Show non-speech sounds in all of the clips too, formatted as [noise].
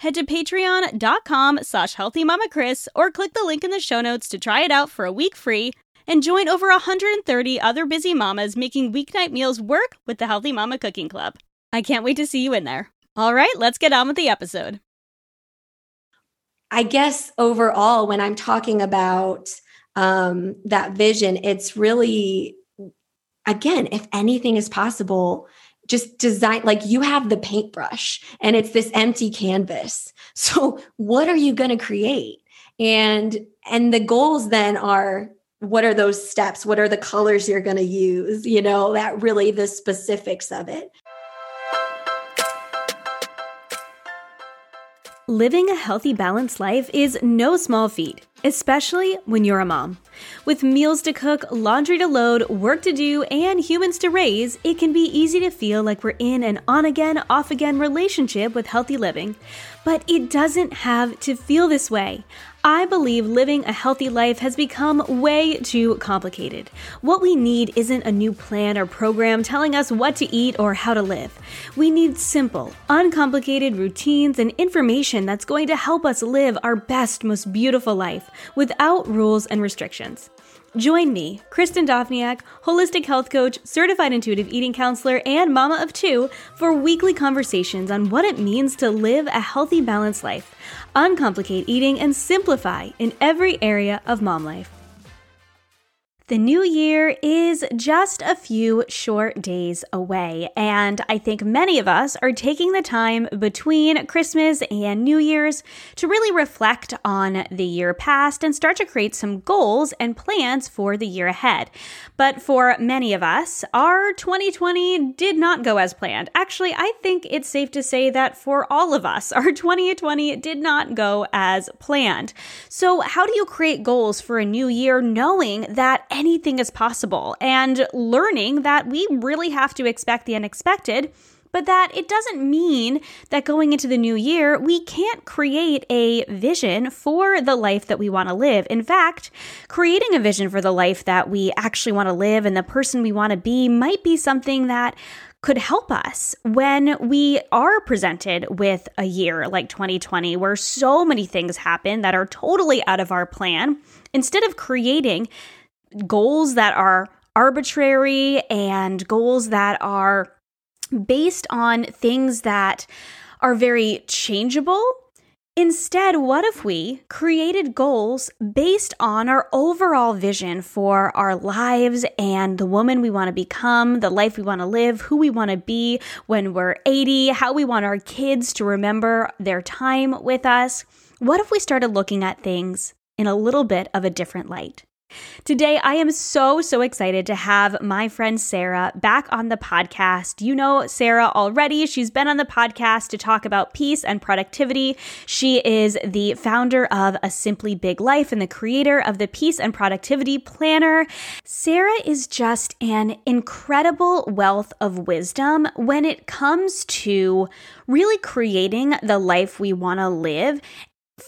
head to patreon.com slash healthymamakris or click the link in the show notes to try it out for a week free and join over 130 other busy mamas making weeknight meals work with the Healthy Mama Cooking Club. I can't wait to see you in there. All right, let's get on with the episode. I guess overall, when I'm talking about um, that vision, it's really, again, if anything is possible, just design like you have the paintbrush and it's this empty canvas. [laughs] So what are you going to create? And and the goals then are what are those steps? What are the colors you're going to use? You know that really the specifics of it. Living a healthy, balanced life is no small feat, especially when you're a mom. With meals to cook, laundry to load, work to do, and humans to raise, it can be easy to feel like we're in an on again, off again relationship with healthy living. But it doesn't have to feel this way. I believe living a healthy life has become way too complicated. What we need isn't a new plan or program telling us what to eat or how to live. We need simple, uncomplicated routines and information that's going to help us live our best, most beautiful life without rules and restrictions. Join me, Kristen Dovniak, holistic health coach, certified intuitive eating counselor, and mama of two, for weekly conversations on what it means to live a healthy, balanced life, uncomplicate eating, and simplify in every area of mom life. The new year is just a few short days away, and I think many of us are taking the time between Christmas and New Year's to really reflect on the year past and start to create some goals and plans for the year ahead. But for many of us, our 2020 did not go as planned. Actually, I think it's safe to say that for all of us, our 2020 did not go as planned. So, how do you create goals for a new year knowing that anything is possible and learning that we really have to expect the unexpected but that it doesn't mean that going into the new year, we can't create a vision for the life that we want to live. In fact, creating a vision for the life that we actually want to live and the person we want to be might be something that could help us when we are presented with a year like 2020 where so many things happen that are totally out of our plan. Instead of creating goals that are arbitrary and goals that are based on things that are very changeable. Instead, what if we created goals based on our overall vision for our lives and the woman we want to become, the life we want to live, who we want to be when we're 80, how we want our kids to remember their time with us? What if we started looking at things in a little bit of a different light? Today, I am so, so excited to have my friend Sarah back on the podcast. You know Sarah already. She's been on the podcast to talk about peace and productivity. She is the founder of A Simply Big Life and the creator of the Peace and Productivity Planner. Sarah is just an incredible wealth of wisdom when it comes to really creating the life we want to live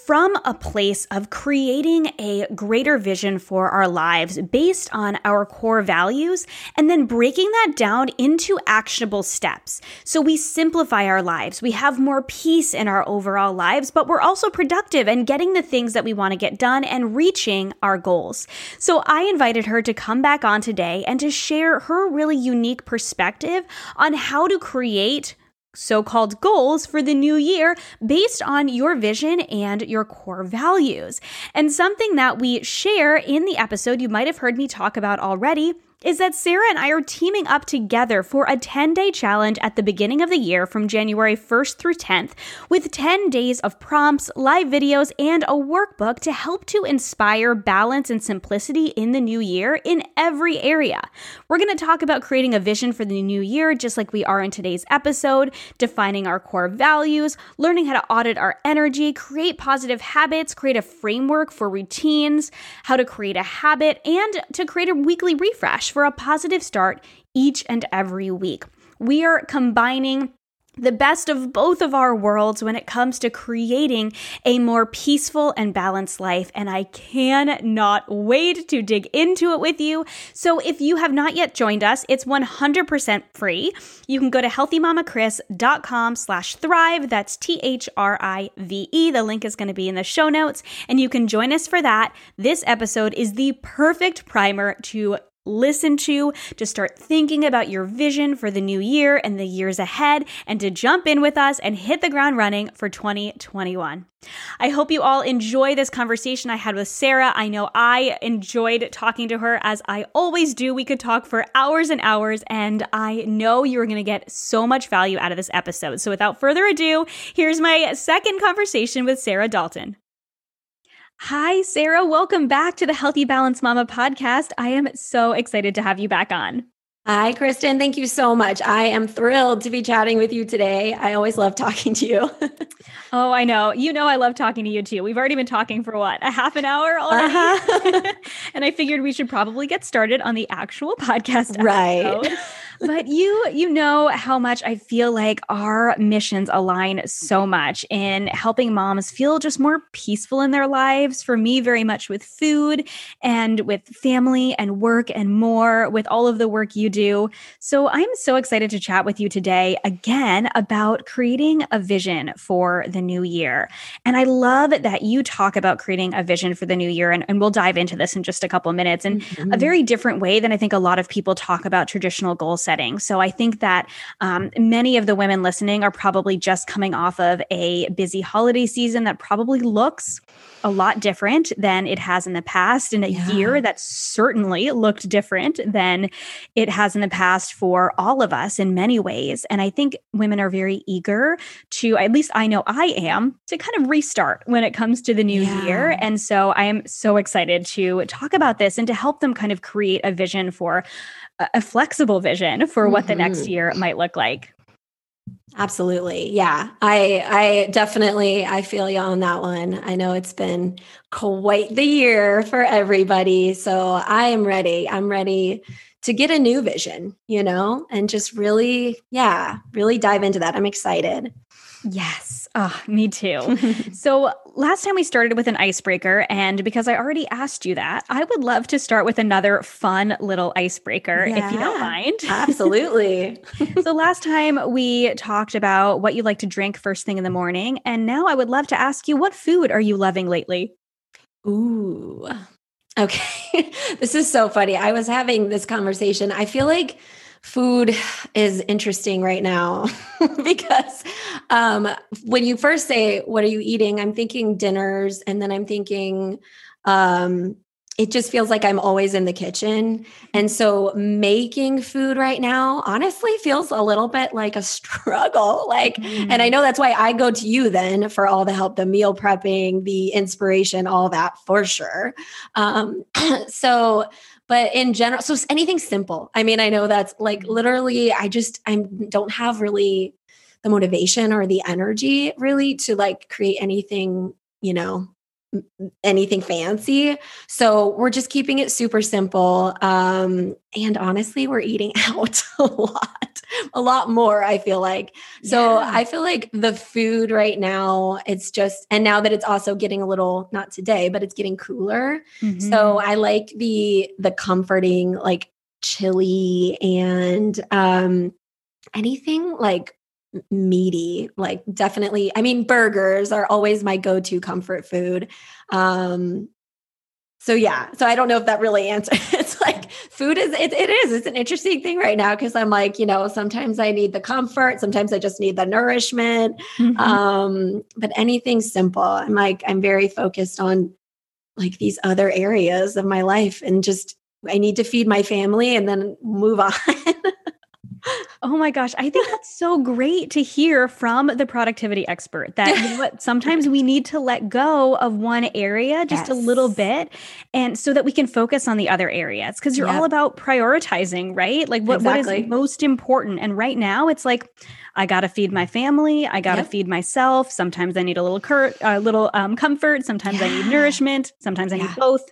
from a place of creating a greater vision for our lives based on our core values and then breaking that down into actionable steps. So we simplify our lives, we have more peace in our overall lives, but we're also productive and getting the things that we want to get done and reaching our goals. So I invited her to come back on today and to share her really unique perspective on how to create so called goals for the new year based on your vision and your core values. And something that we share in the episode, you might have heard me talk about already is that Sarah and I are teaming up together for a 10 day challenge at the beginning of the year from January 1st through 10th with 10 days of prompts, live videos, and a workbook to help to inspire balance and simplicity in the new year in every area. We're going to talk about creating a vision for the new year, just like we are in today's episode, defining our core values, learning how to audit our energy, create positive habits, create a framework for routines, how to create a habit, and to create a weekly refresh for a positive start each and every week. We are combining the best of both of our worlds when it comes to creating a more peaceful and balanced life. And I cannot wait to dig into it with you. So if you have not yet joined us, it's 100% free. You can go to healthymamakris.com slash thrive. That's T-H-R-I-V-E. The link is going to be in the show notes and you can join us for that. This episode is the perfect primer to listen to, to start thinking about your vision for the new year and the years ahead, and to jump in with us and hit the ground running for 2021. I hope you all enjoy this conversation I had with Sarah. I know I enjoyed talking to her as I always do. We could talk for hours and hours, and I know you're going to get so much value out of this episode. So without further ado, here's my second conversation with Sarah Dalton. Hi, Sarah. Welcome back to the Healthy Balance Mama podcast. I am so excited to have you back on. Hi, Kristen. Thank you so much. I am thrilled to be chatting with you today. I always love talking to you. [laughs] oh, I know. You know, I love talking to you too. We've already been talking for what, a half an hour already? Uh-huh. [laughs] and I figured we should probably get started on the actual [laughs] podcast. Episode. Right but you you know how much I feel like our missions align so much in helping moms feel just more peaceful in their lives. For me, very much with food and with family and work and more with all of the work you do. So I'm so excited to chat with you today again about creating a vision for the new year. And I love that you talk about creating a vision for the new year. And, and we'll dive into this in just a couple minutes in mm-hmm. a very different way than I think a lot of people talk about traditional goals setting. So I think that um, many of the women listening are probably just coming off of a busy holiday season that probably looks a lot different than it has in the past in a yeah. year that certainly looked different than it has in the past for all of us in many ways and i think women are very eager to at least i know i am to kind of restart when it comes to the new yeah. year and so i am so excited to talk about this and to help them kind of create a vision for a flexible vision for mm-hmm. what the next mm-hmm. year might look like. Absolutely. Yeah. I I definitely I feel you on that one. I know it's been quite the year for everybody. So I am ready. I'm ready to get a new vision, you know, and just really, yeah, really dive into that. I'm excited. Yes. Oh, me too. so, last time we started with an icebreaker, and because I already asked you that, I would love to start with another fun little icebreaker, yeah, if you don't mind. Absolutely. [laughs] so, last time we talked about what you like to drink first thing in the morning. And now I would love to ask you, what food are you loving lately? Ooh. Okay. [laughs] this is so funny. I was having this conversation. I feel like food is interesting right now [laughs] because um, when you first say, What are you eating? I'm thinking dinners, and then I'm thinking, um, it just feels like I'm always in the kitchen. And so making food right now honestly feels a little bit like a [laughs] struggle. Like, mm. and I mm. know that's why I go to you then for all the help, the meal prepping, the inspiration, all that for sure. Um, [clears throat] so but in general so anything simple i mean i know that's like mm-hmm. literally i just i don't have really the motivation or the energy really to like create anything you know anything fancy. So we're just keeping it super simple. Um, and honestly, we're eating [laughs] out a lot, a lot more, I feel like. So yeah. I feel like the food right now, it's just, and now that it's also getting a little, not today, but it's getting cooler. Mm-hmm. So I like the, the comforting, like chili and, um, anything like meaty like definitely i mean burgers are always my go-to comfort food um so yeah so i don't know if that really answers [laughs] it's like food is it, it is it's an interesting thing right now because i'm like you know sometimes i need the comfort sometimes i just need the nourishment mm-hmm. um but anything simple i'm like i'm very focused on like these other areas of my life and just i need to feed my family and then move [laughs] on Oh my gosh, I think that's so great to hear from the productivity expert that you know what [laughs] sometimes we need to let go of one area just yes. a little bit and so that we can focus on the other areas because you're yep. all about prioritizing, right? Like what, exactly. what is most important and right now it's like I got to feed my family, I got to yep. feed myself. Sometimes I need a little cur- a little um, comfort, sometimes yeah. I need nourishment, sometimes I yeah. need both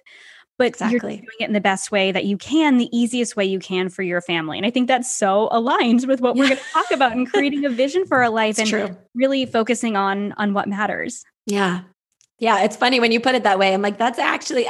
but exactly. you're doing it in the best way that you can, the easiest way you can for your family. And I think that's so aligned with what yeah. we're going [laughs] to talk about in creating a vision for our life it's and true. really focusing on on what matters. Yeah. Yeah, it's funny when you put it that way. I'm like, that's actually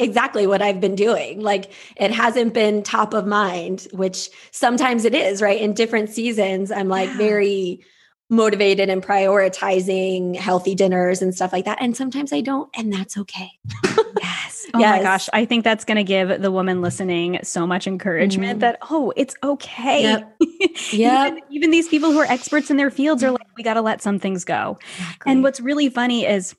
exactly what I've been doing. Like, it hasn't been top of mind, which sometimes it is, right? In different seasons, I'm like yeah. very motivated and prioritizing healthy dinners and stuff like that. And sometimes I don't, and that's okay. [laughs] yes. Oh yes. my gosh. I think that's going to give the woman listening so much encouragement mm. that, oh, it's okay. Yep. [laughs] yep. even, even, these people who are experts in their fields are like, we got to let some things go. Exactly. And what's really funny is,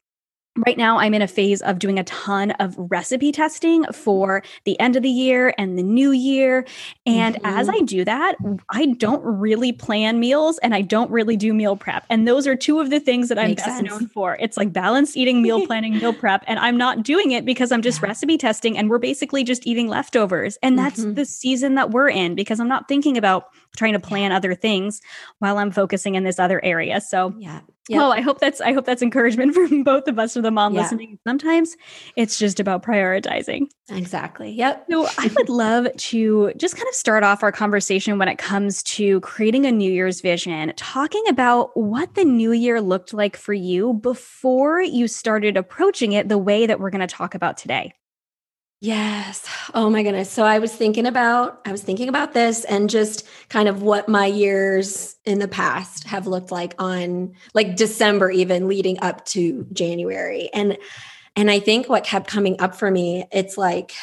Right now, I'm in a phase of doing a ton of recipe testing for the end of the year and the new year. And mm-hmm. as I do that, I don't really plan meals and I don't really do meal prep. And those are two of the things that I'm Makes best sense. known for. It's like balanced eating, meal [laughs] planning, meal prep. And I'm not doing it because I'm just yeah. recipe testing and we're basically just eating leftovers. And that's mm-hmm. the season that we're in because I'm not thinking about trying to plan yeah. other things while I'm focusing in this other area. So, yeah. Yep. Well, I hope that's I hope that's encouragement [laughs] from both of us for the mom yeah. listening. Sometimes it's just about prioritizing. Exactly. Yep. So I would [laughs] love to just kind of start off our conversation when it comes to creating a New Year's vision, talking about what the new year looked like for you before you started approaching it the way that we're going to talk about today. Yes. Oh my goodness. So I was thinking about I was thinking about this and just kind of what my years in the past have looked like on like December even leading up to January. And and I think what kept coming up for me it's like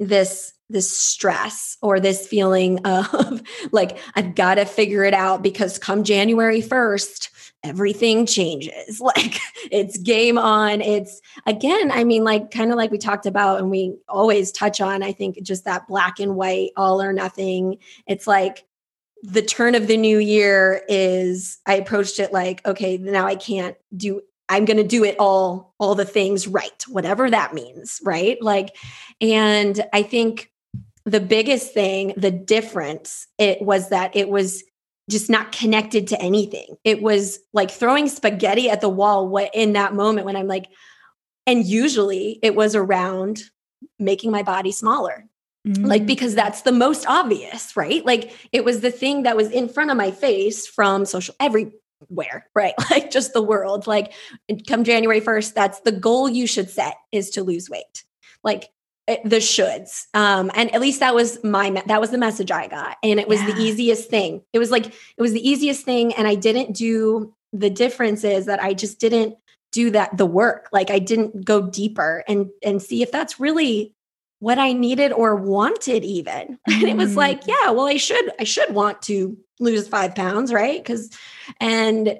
this this stress or this feeling [laughs] of like I've got to figure it out because come January 1st everything changes. [laughs] Like it's game on. It's again, I mean, like kind of like we talked about and we always touch on, I think just that black and white, all or nothing. It's like the turn of the new year is I approached it like, okay, now I can't do I'm going to do it all all the things right, whatever that means, right? Like and I think the biggest thing, the difference it was that it was just not connected to anything. It was like throwing spaghetti at the wall in that moment when I'm like, and usually it was around making my body smaller. Mm-hmm. Like, mm. because that's the most obvious, right? Like, it was the thing that was in front of my face from social everywhere, [laughs] right? Like, just the world. Like, come January 1st, that's the goal you should set is to lose weight. Like, the shoulds um and at least that was my that was the message i got and it was yeah. the easiest thing it was like it was the easiest thing and i didn't do the difference is that i just didn't do that the work like i didn't go deeper and and see if that's really what i needed or wanted even mm. [laughs] and it was like mm. yeah well i should i should want to lose five pounds right because and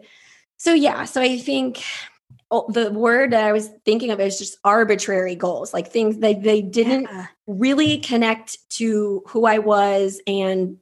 so yeah so i think Oh, the word that I was thinking of is just arbitrary goals, like things that they didn't yeah. really connect to who I was. And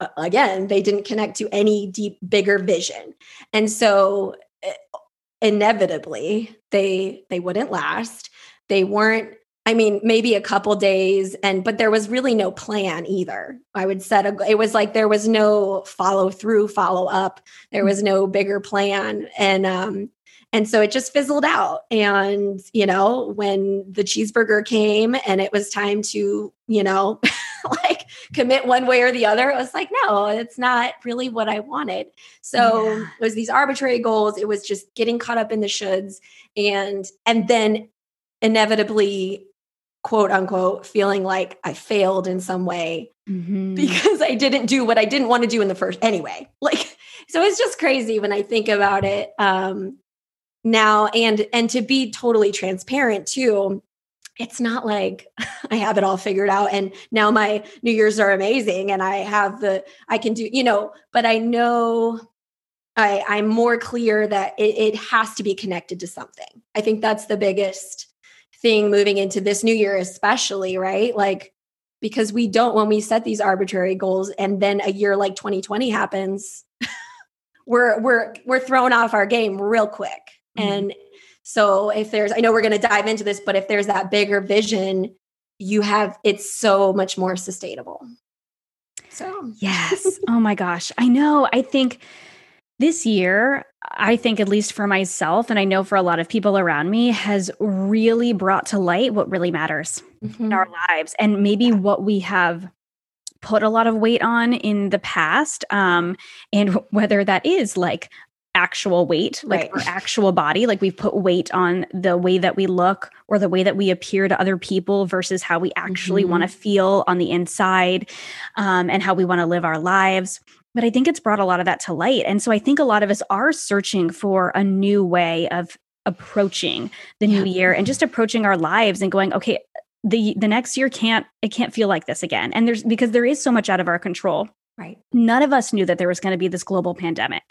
uh, again, they didn't connect to any deep, bigger vision. And so uh, inevitably they they wouldn't last. They weren't I mean, maybe a couple days and but there was really no plan either. I would set a it was like there was no follow through, follow up. There mm. was no bigger plan and um and so it just fizzled out. And, you know, when the cheeseburger came and it was time to, you know, [laughs] like commit one way or the other, it was like, no, it's not really what I wanted. So yeah. it was these arbitrary goals. It was just getting caught up in the shoulds and and then inevitably quote unquote feeling like I failed in some way mm-hmm. because I didn't do what I didn't want to do in the first anyway. Like so it's just crazy when I think about it. Um now and and to be totally transparent too it's not like [laughs] I have it all figured out and now my New Year's are amazing and I have the I can do, you know, but I know I, I'm more clear that it, it has to be connected to something. I think that's the biggest thing moving into this new year, especially, right? Like, because we don't, when we set these arbitrary goals and then a year like 2020 happens, [laughs] we're we're we're thrown off our game real quick. Mm-hmm. And so if there's, I know we're going to dive into this, but if there's that bigger vision, you have it's so much more sustainable. So yes. oh my gosh. I know. I think this year, I think, at least for myself, and I know for a lot of people around me, has really brought to light what really matters mm-hmm. in our lives and maybe what we have put a lot of weight on in the past. Um, and whether that is like actual weight, like right. our actual body, like we've put weight on the way that we look or the way that we appear to other people versus how we actually mm-hmm. want to feel on the inside um, and how we want to live our lives but I think it's brought a lot of that to light. And so I think a lot of us are searching for a new way of approaching the yeah. new year and just approaching our lives and going, okay, the the next year can't it can't feel like this again. And there's because there is so much out of our control. Right. None of us knew that there was going to be this global pandemic.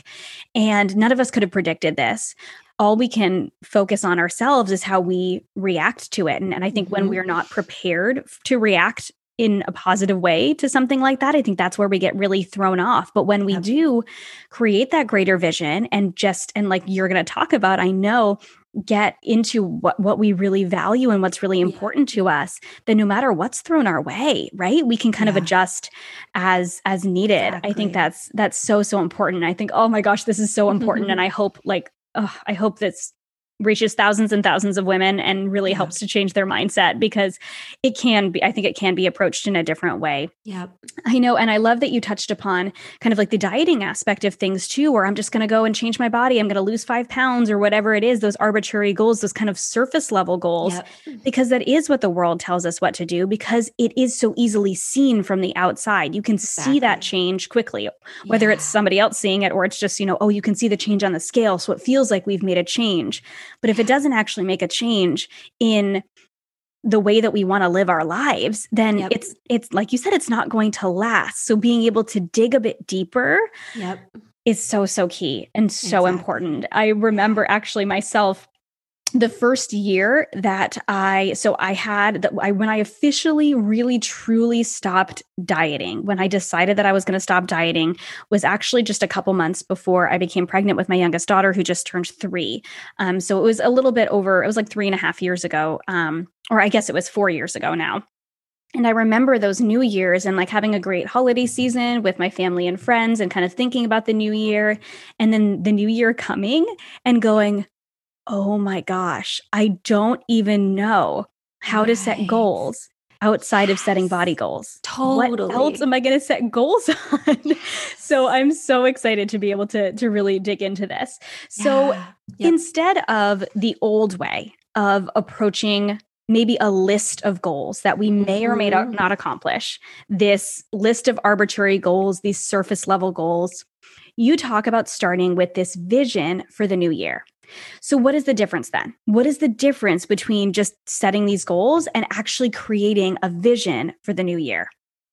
And none of us could have predicted this. All we can focus on ourselves is how we react to it. And, and I think mm-hmm. when we're not prepared to react in a positive way to something like that, I think that's where we get really thrown off. But when we do create that greater vision and just, and like you're going to talk about, I know get into what what we really value and what's really important yeah. to us then no matter what's thrown our way right we can kind yeah. of adjust as as needed exactly. i think that's that's so so important i think oh my gosh this is so important and mm-hmm. i hope like oh, i hope that's reaches thousands and thousands of women and really yeah. helps to change their mindset because it can be i think it can be approached in a different way yeah i know and i love that you touched upon kind of like the dieting aspect of things too where i'm just going to go and change my body i'm going to lose five pounds or whatever it is those arbitrary goals those kind of surface level goals because that is what the world tells us what to do because it is so easily seen from the outside you can exactly. see that change quickly whether yeah. it's somebody else seeing it or it's just you know oh you can see the change on the scale so it feels like we've made a change but if it doesn't actually make a change in the way that we want to live our lives then yep. it's it's like you said it's not going to last so being able to dig a bit deeper yep. is so so key and so exactly. important i remember actually myself the first year that I so I had that I when I officially really truly stopped dieting when I decided that I was going to stop dieting was actually just a couple months before I became pregnant with my youngest daughter who just turned three um so it was a little bit over it was like three and a half years ago um or I guess it was four years ago now and I remember those New Year's and like having a great holiday season with my family and friends and kind of thinking about the new year. And then the new year coming and going, oh my gosh, I don't even know how right. to set goals outside yes. of setting body goals. Totally. What else am I going to set goals on? [laughs] so I'm so excited to be able to to really dig into this. So yeah. yep. instead of the old way of approaching maybe a list of goals that we may or may not, mm-hmm. not accomplish, this list of arbitrary goals, these surface level goals, you talk about starting with this vision for the new year. So, what is the difference then? What is the difference between just setting these goals and actually creating a vision for the new year?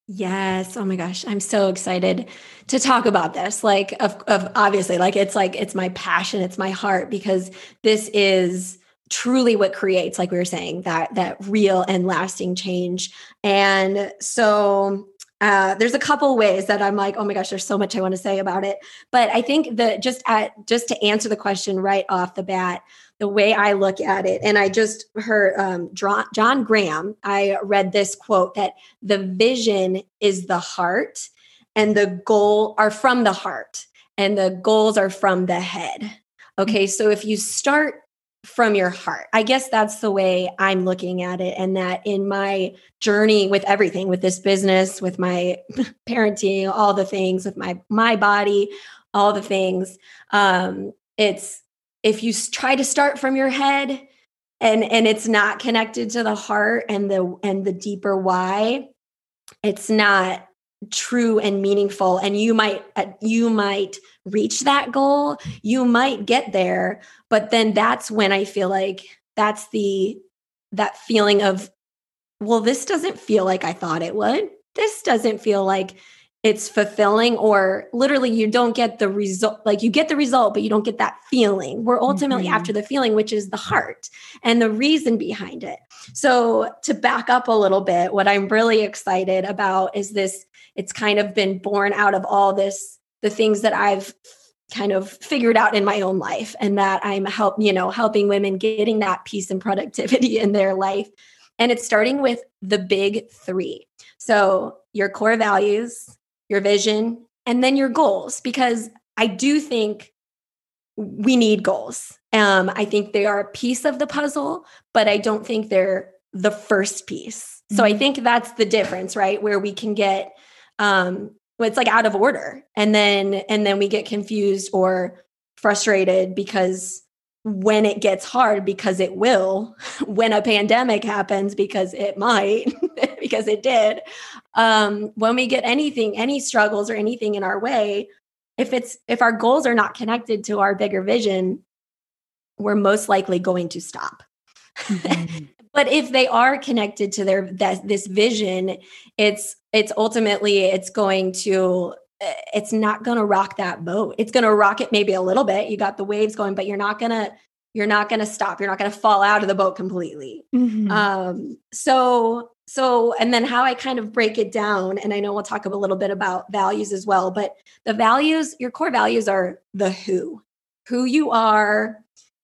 Yes. Oh my gosh. I'm so excited to talk about this. Like, of, of obviously, like, it's like, it's my passion, it's my heart, because this is truly what creates like we were saying that that real and lasting change and so uh, there's a couple ways that I'm like, oh my gosh, there's so much I want to say about it. But I think that just at just to answer the question right off the bat, the way I look at it, and I just heard um, John Graham. I read this quote that the vision is the heart, and the goal are from the heart, and the goals are from the head. Okay, so if you start from your heart. I guess that's the way I'm looking at it. And that in my journey with everything, with this business, with my [laughs] parenting, all the things, with my my body, all the things, um, it's if you try to start from your head and and it's not connected to the heart and the and the deeper why, it's not true and meaningful and you might uh, you might reach that goal you might get there but then that's when i feel like that's the that feeling of well this doesn't feel like i thought it would. This doesn't feel like it's fulfilling or literally you don't get the result like you get the result but you don't get that feeling. We're ultimately mm-hmm. after the feeling which is the heart and the reason behind it. So to back up a little bit what i'm really excited about is this it's kind of been born out of all this the things that i've kind of figured out in my own life and that i'm help you know helping women getting that peace and productivity [laughs] in their life and it's starting with the big 3 so your core values your vision, and then your goals, because I do think we need goals. Um, I think they are a piece of the puzzle, but I don't think they're the first piece. So I mm-hmm. think that's the difference, right? Where we can get um it's like out of order and then and then we get confused or frustrated because when it gets hard because it will [laughs] when a pandemic happens because it might [laughs] because it did um, when we get anything, any struggles or anything in our way, if it's if our goals are not connected to our bigger vision, we're most likely going to stop. Mm-hmm. But if they are connected to their that this vision, it's it's ultimately it's going to eh, it's not going to rock that boat. It's going to rock it maybe a little bit. You got the waves going, but you're not going to you're not going to stop. You're not going to fall out of the boat completely. Mm-hmm. Um, so so, and then how I kind of break it down, and I know we'll talk a little bit about values as well, but the values, your core values are the who, who you are,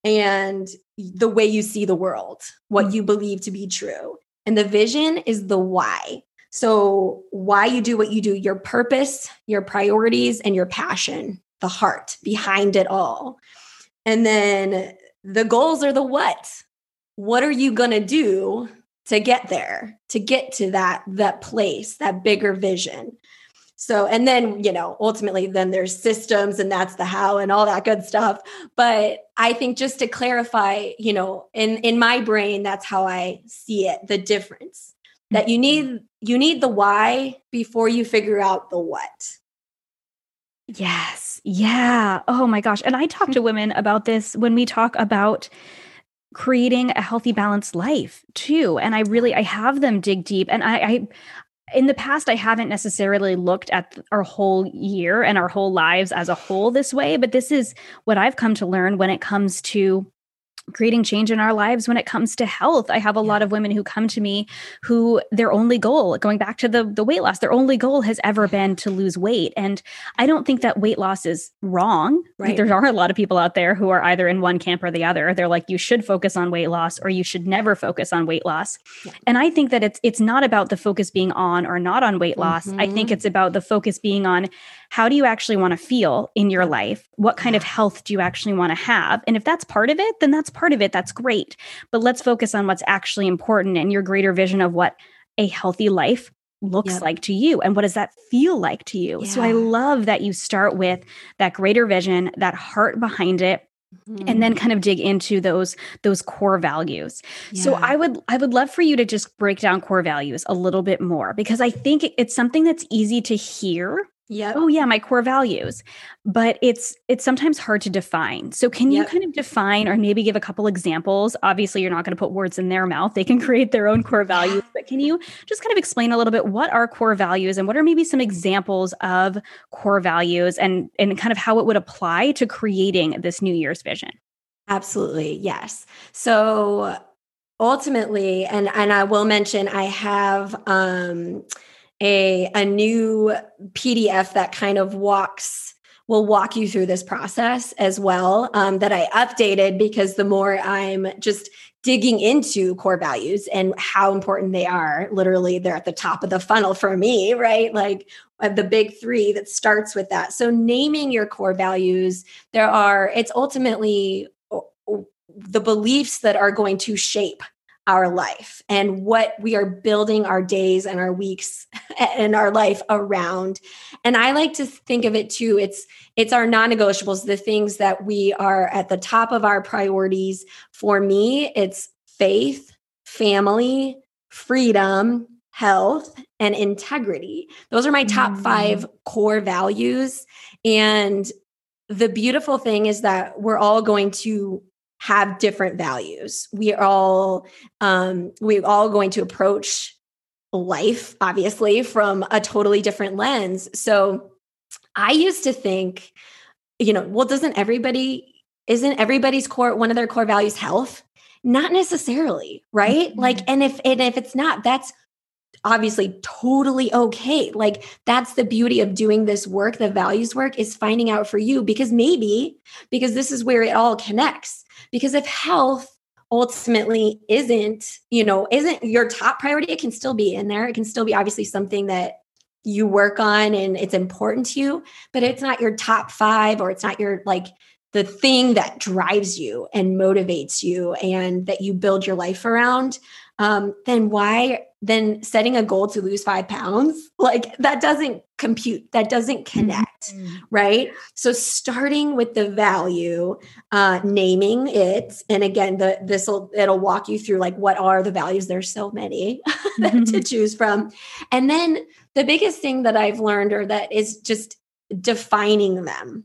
and the way you see the world, what mm. you believe to be true. And the vision is the why. So, why you do what you do, your purpose, your priorities, and your passion, the heart behind it all. And then the goals are the what. What are you going to do to get there to get to that that place that bigger vision so and then you know ultimately then there's systems and that's the how and all that good stuff. But i think just to clarify you know in in my brain that's how i see it the difference. That you need mm-hmm. you need the why before you figure out the what. Yes. Yeah. Oh my gosh. And i talk to [laughs] women about this when we talk about creating a healthy balanced life too. And i really i have them dig deep. And i i in the past i haven't necessarily looked at our whole year and our whole lives as a whole this way but this is what i've come to learn when it comes to creating change in our lives when it comes to health. I have a yeah. lot of women who come to me who their only goal, going back to the the weight loss, their only goal has ever been to lose weight. And I don't think that weight loss is wrong. Right. There are a lot of people out there who are either in one camp or the other. They're like you should focus on weight loss or you should never focus on weight loss. Yeah. And I think that it's it's not about the focus being on or not on weight loss. Mm-hmm. I think mm-hmm. it's about the focus being on how do you actually want to feel in your life? What kind of health do you actually want to have? And if that's part of it, then that's part of it. That's great. But let's focus on what's actually important and your greater vision of what a healthy life looks yep. like to you and what does that feel like to you. Yeah. So I love that you start with that greater vision, that heart behind it Mm-hmm. and then kind of dig into those those core values yeah. so i would i would love for you to just break down core values a little bit more because i think it's something that's easy to hear yeah. Oh yeah, my core values. But it's it's sometimes hard to define. So can you kind of define or maybe give a couple examples? Obviously, you're not going to put words in their mouth. They can create their own core values, but can you just kind of explain a little bit what are core values and what are maybe some examples of core values and and kind of how it would apply to creating this New Year's vision? Absolutely. Yes. So ultimately and and I will mention I have um a a new PDF that kind of walks will walk you through this process as well um, that I updated because the more I'm just digging into core values and how important they are, literally they're at the top of the funnel for me, right? Like the big three that starts with that. So naming your core values, there are, it's ultimately the beliefs that are going to shape our life and what we are building our days and our weeks [laughs] and our life around. And i like to think of it too it's it's our non-negotiables the things that we are at the top of our priorities. For me it's faith family freedom health and integrity. Those are my top mm-hmm. 5 core values. And the beautiful thing is that we're all going to have different values. We are all um, we're all going to approach life, obviously, from a totally different lens. So I used to think, you know, well, doesn't everybody isn't everybody's core one of their core values health? Not necessarily, right? Mm-hmm. Like, and if and if it's not, that's obviously totally okay. Like that's the beauty of doing this work, the values work is finding out for you because maybe because this is where it all connects. Because if health ultimately isn't, you know, isn't your top priority, it can still be in there. It can still be obviously something that you work on and it's important to you, but it's not your top 5 or it's not your like the thing that drives you and motivates you and that you build your life around um, then why then setting a goal to lose five pounds like that doesn't compute that doesn't connect mm-hmm. right so starting with the value uh naming it and again the this will it'll walk you through like what are the values there's so many [laughs] mm-hmm. to choose from and then the biggest thing that i've learned or that is just defining them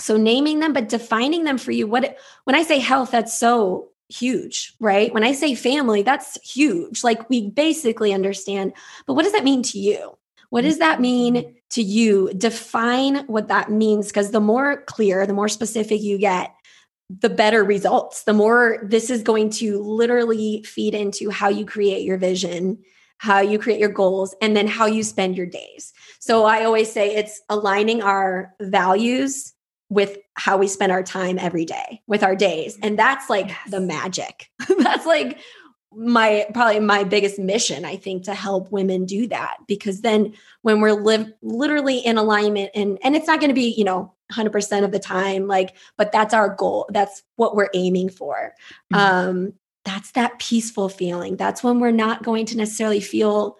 so naming them but defining them for you what when i say health that's so huge, right? When I say family, that's huge. Like we basically understand, but what does that mean to you? What does that mean to you? Define what that means because the more clear, the more specific you get, the better results. The more this is going to literally feed into how you create your vision, how you create your goals, and then how you spend your days. So I always say it's aligning our values with how we spend our time every day with our days and that's like yes. the magic [laughs] that's like my probably my biggest mission i think to help women do that because then when we're live literally in alignment and and it's not going to be you know 100% of the time like but that's our goal that's what we're aiming for mm-hmm. um that's that peaceful feeling that's when we're not going to necessarily feel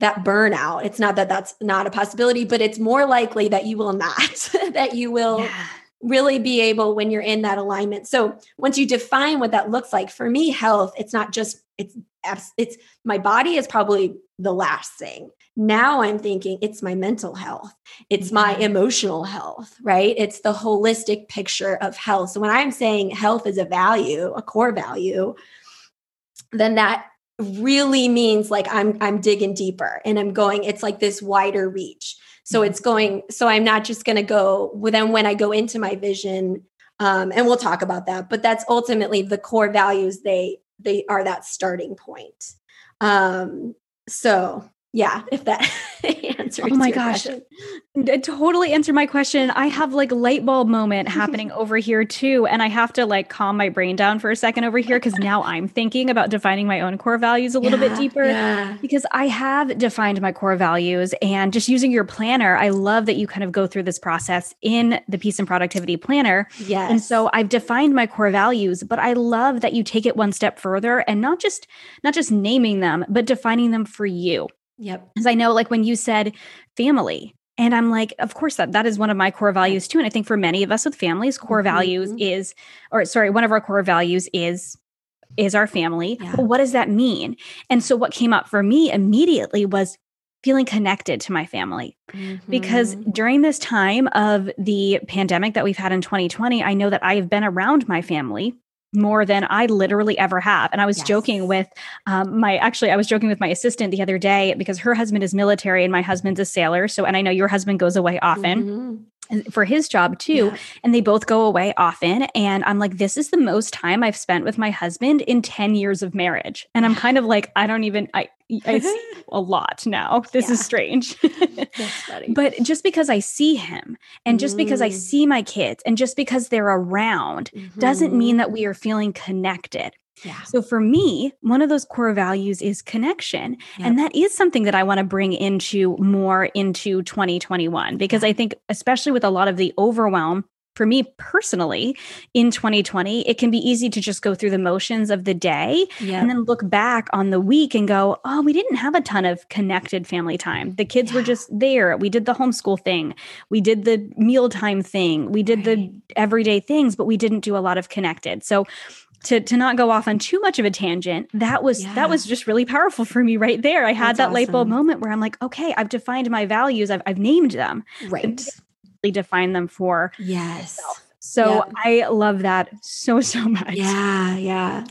that burnout. It's not that that's not a possibility, but it's more likely that you will not, [laughs] that you will yeah. Really be able when you're in that alignment. So once you define what that looks like, for me, health, it's not just, it's, it's my body is probably the last thing. Now I'm thinking it's my mental health, it's my mm-hmm. emotional health, right? It's the holistic picture of health. So when I'm saying health is a value, a core value, then that really means like I'm I'm digging deeper and I'm going it's like this wider reach. So mm-hmm. it's going so I'm not just going to go then when I go into my vision um and we'll talk about that but that's ultimately the core values they they are that starting point. Um so yeah, if that [laughs] answers. Oh my gosh. Question. It totally answer my question. I have like light bulb moment [laughs] happening over here too. And I have to like calm my brain down for a second over here because now I'm thinking about defining my own core values a little yeah, bit deeper. Yeah. Because I have defined my core values and just using your planner, I love that you kind of go through this process in the peace and productivity planner. Yes. And so I've defined my core values, but I love that you take it one step further and not just not just naming them, but defining them for you. Yep. Because I know, like, when you said family, and I'm like, of course, that that is one of my core values too. And I think for many of us with families, core mm-hmm. values is, or sorry, one of our core values is is our family. Yeah. But what does that mean? And so what came up for me immediately was feeling connected to my family. Mm-hmm. Because during this time of the pandemic that we've had in 2020, I know that I have been around my family more than I literally ever have. And I was yes. joking with um, my, actually, I was joking with my assistant the other day because her husband is military and my husband's a sailor. So, and I know your husband goes away often. Mm-hmm for his job too yeah. and they both go away often and i'm like this is the most time i've spent with my husband in 10 years of marriage and i'm kind of like i don't even i I see [laughs] a lot now. This yeah. is strange. [laughs] but just because I see him and just mm. because I mm. see my kids and just because they're around mm-hmm. doesn't mean that we are feeling connected. Yeah. So for me, one of those core values is connection. Yep. And that is something that I want to bring into more into 2021 because I think especially with a lot of the overwhelm for me personally in 2020 it can be easy to just go through the motions of the day yep. and then look back on the week and go oh we didn't have a ton of connected family time the kids yeah. were just there we did the homeschool thing we did the mealtime thing we did right. the everyday things but we didn't do a lot of connected so to to not go off on too much of a tangent that was yeah. that was just really powerful for me right there i had That's that awesome. light bulb moment where i'm like okay i've defined my values i've, I've named them right define them for yes myself. So I love that so, [laughs] so much. Yeah, yeah.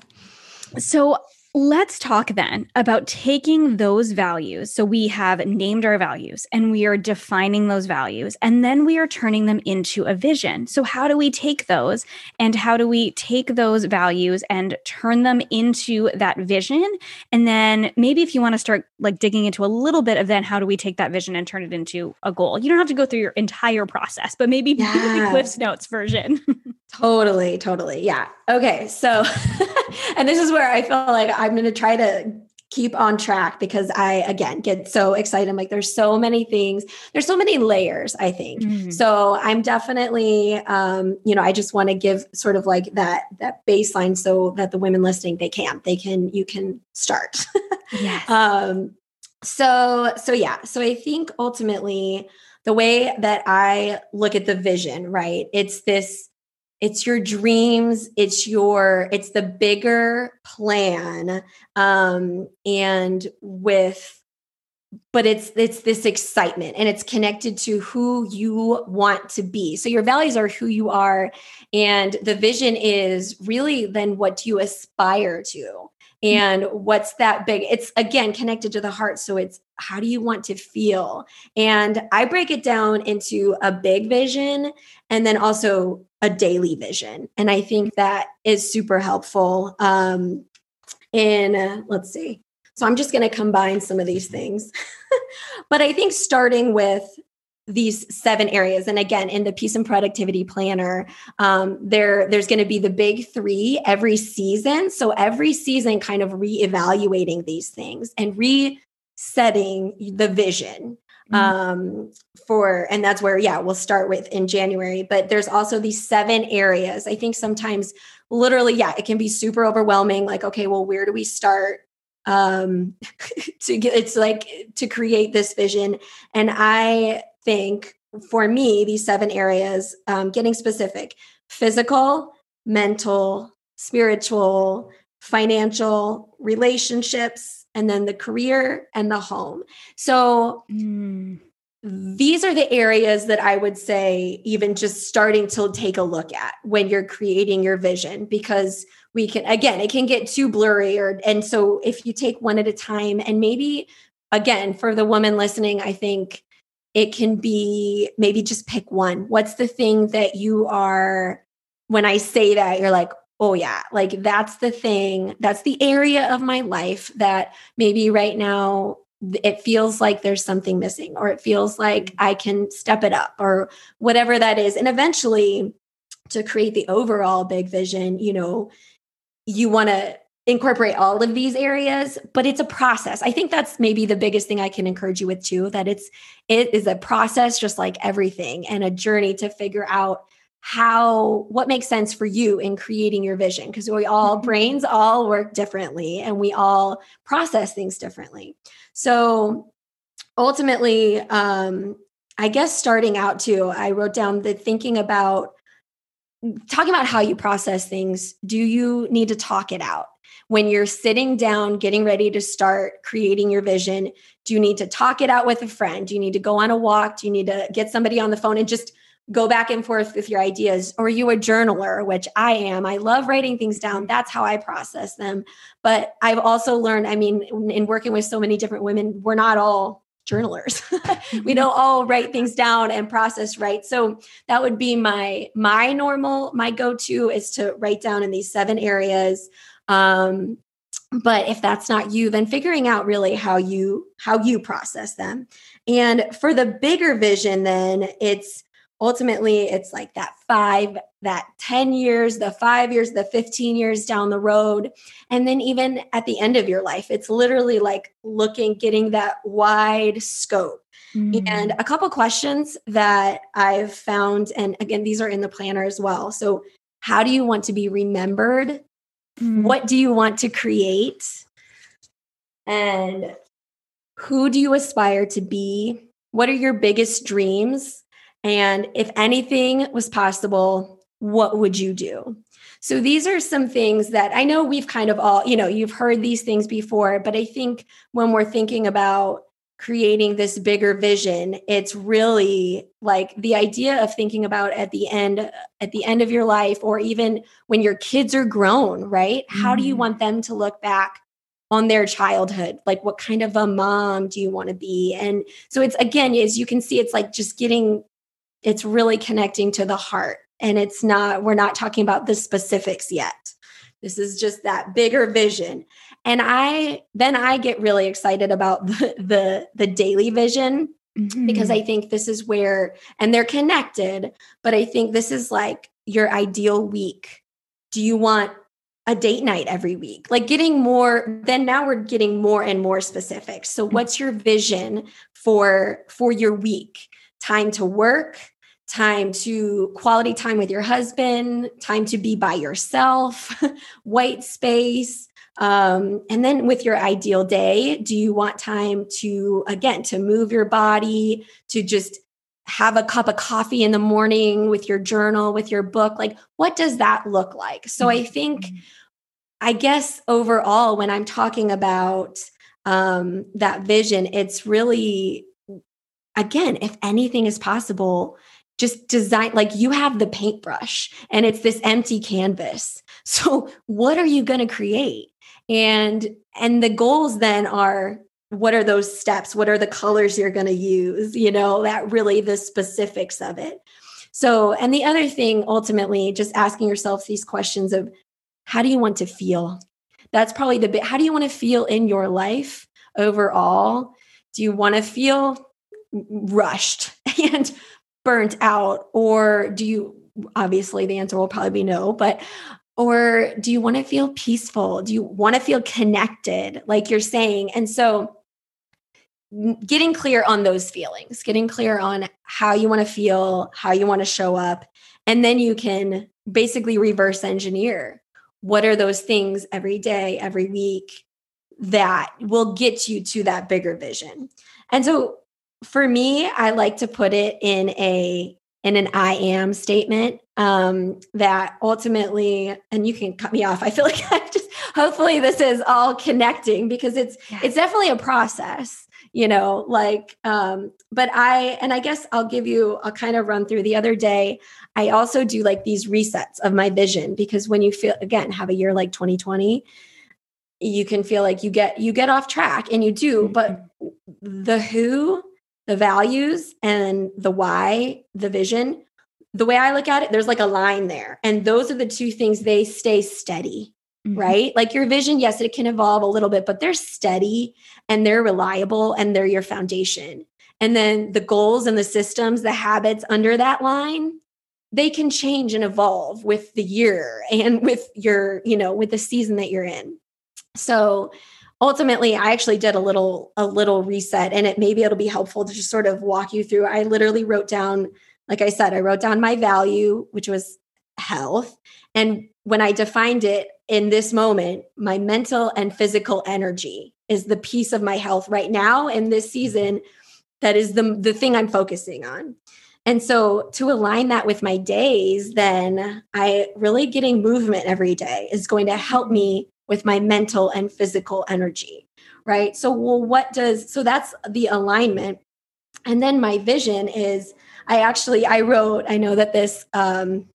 So Let's talk then about taking those values. So we have named our values and we are defining those values, and then we are turning them into a vision. So, how do we take those and how do we take those values and turn them into that vision? And then maybe if you want to start like digging into a little bit of then how do we take that vision and turn it into a goal? You don't have to go through your entire process, but maybe [laughs] yeah. the Cliff's Notes version. [laughs] totally, totally. Yeah. Okay. So, [laughs] and this is where I feel like I'm going to try to keep on track because I again get so excited. I'm like, there's so many things, there's so many layers, I think. Mm-hmm. So I'm definitely um, you know, I just want to give sort of like that that baseline so that the women listening they can, they can, you can start. [laughs] yes. um so so yeah, so I think ultimately the way that I look at the vision, right? It's this it's your dreams. It's your it's the bigger plan um and with but it's it's this excitement and it's connected to who you want to be. So your values are who you are and the vision is really then what do you aspire to? And what's that big it's again connected to the heart. So it's how do you want to feel? And i break it down into a big vision and then also a daily vision. And i think that is super helpful um in uh, let's see. So i'm just going to combine some of these things. [laughs] But i think starting with these seven areas and again in the peace and productivity planner um, there there's going to be the big three every season. So every season kind of reevaluating these things and resetting the vision. Um, for and that's where yeah we'll start with in january but there's also these seven areas. I think sometimes literally yeah it can be super overwhelming like okay well where do we start um [laughs] to get it's like to create this vision. And i think for me, these seven areas, um, getting specific physical, mental, spiritual, financial, relationships, and then the career and the home. So, mm. these are the areas that I would say, even just starting to take a look at when you're creating your vision, because we can, again, it can get too blurry. Or, and so, if you take one at a time, and maybe again, for the woman listening, I think it can be maybe just pick one. What's the thing that you are, when I say that, you're like, oh, yeah, like that's the thing, that's the area of my life that maybe right now it feels like there's something missing, or it feels like mm-hmm. I can step it up, or whatever that is. And eventually, to create the overall big vision, you know, you want to incorporate all of these areas but it's a process i think that's maybe the biggest thing i can encourage you with too that it's it is a process just like everything and a journey to figure out how what makes sense for you in creating your vision because we all mm-hmm. brains all work differently and we all process things differently so ultimately um i guess starting out too i wrote down the thinking about talking about how you process things do you need to talk it out when you're sitting down, getting ready to start creating your vision, do you need to talk it out with a friend? Do you need to go on a walk? Do you need to get somebody on the phone and just go back and forth with your ideas? Or you a journaler, which I am? I love writing things down. That's how I process them. But I've also learned, I mean, in working with so many different women, we're not all journalers [laughs] we don't all write things down and process right so that would be my my normal my go-to is to write down in these seven areas um, but if that's not you then figuring out really how you how you process them and for the bigger vision then it's ultimately it's like that 5 that 10 years the 5 years the 15 years down the road and then even at the end of your life it's literally like looking getting that wide scope mm. and a couple questions that i've found and again these are in the planner as well so how do you want to be remembered Mm. What do you want to create? And who do you aspire to be? What are your biggest dreams? And if anything was possible, what would you do? So these are some things that I know we've kind of all, you know, you've heard these things before, but I think when we're thinking about creating this bigger vision it's really like the idea of thinking about at the end at the end of your life or even when your kids are grown right mm-hmm. how do you mm-hmm. want them to look back on their childhood like what kind of a mom do you want to be and so it's again as you can see it's like just getting it's really connecting to the heart and it's not we're not talking about the specifics yet. This is just that bigger vision. And i then i get really excited about [laughs] the the, the daily vision mm-hmm. because i think this is where and they're connected but i think this is like your ideal week. Do you want a date night every week? Like getting more then now we're getting more and more specific. So mm-hmm. what's your vision for for your week time to work time to quality time with your husband, time to be by yourself, [laughs] white space. Um, and then with your ideal day, do you want time to, again, to move your body, to just have a cup of coffee in the morning with your journal, with your book? Like, what does that look like? So I think, mm-hmm. I guess overall, when I'm talking about um, that vision, it's really, again, if anything is possible, just design like you have the paintbrush and it's this empty canvas. [laughs] So what are you going to create? And and the goals then are what are those steps? What are the colors you're going to use? You know that really the specifics of it. So and the other thing ultimately just asking yourself these questions of how do you want to feel? That's probably the bit how do you want to feel in your life overall? Do you want to feel rushed [laughs] and burnt out or do you obviously the answer will probably be no but or do you want to feel peaceful? Do you want to feel connected like you're saying? And so getting clear on those feelings getting clear on how you want to feel how you want to show up and then you can basically reverse engineer what are those things every day every week that will get you to that bigger vision. And so for me, I like to put it in a in an I am statement um, that ultimately, and you can cut me off. I feel [laughs] like I just hopefully this is all connecting because it's yes. it's definitely a process, you know. Like, um, but I and I guess I'll give you a kind of run through. The other day, I also do like these resets of my vision because when you feel again have a year like 2020 you can feel like you get you get off track and you do but mm-hmm. the who the values and the why, the vision, the way I look at it, there's like a line there. And those are the two things they stay steady, mm-hmm. right? Like your vision, yes, it can evolve a little bit, but they're steady and they're reliable and they're your foundation. And then the goals and the systems, the habits under that line, they can change and evolve with the year and [laughs] with your, you know, with the season that you're in. So, ultimately i actually did a little a little reset and it maybe it'll be helpful to just sort of walk you through. I literally wrote down like i said i wrote down my value which was health and when i defined it in this moment my mental and physical energy is the piece of my health right now in this season that is the the thing i'm focusing on. And so to align that with my days, then I really getting movement every day is going to help me with my mental and physical energy right? So well what does so that's the alignment. And then my vision is i actually i wrote i know that this um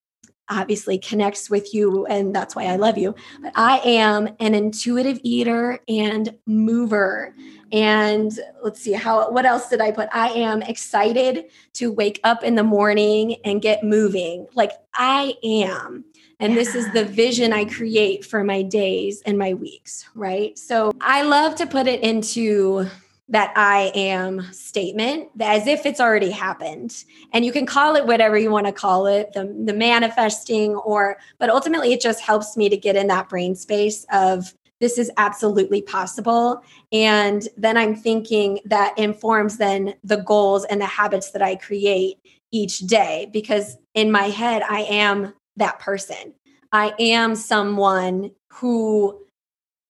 obviously connects with you and that's why i love you but i am an intuitive eater and mover. And let's see how what else did i put? I am excited to wake up in the morning and get moving. Like i am and this is the vision I create for my days and my weeks, right? So I love to put it into that I am statement as if it's already happened. And you can call it whatever you want to call it, the, the manifesting, or, but ultimately it just helps me to get in that brain space of this is absolutely possible. And then I'm thinking that informs then the goals and the habits that I create each day because in my head, I am that person. I am someone who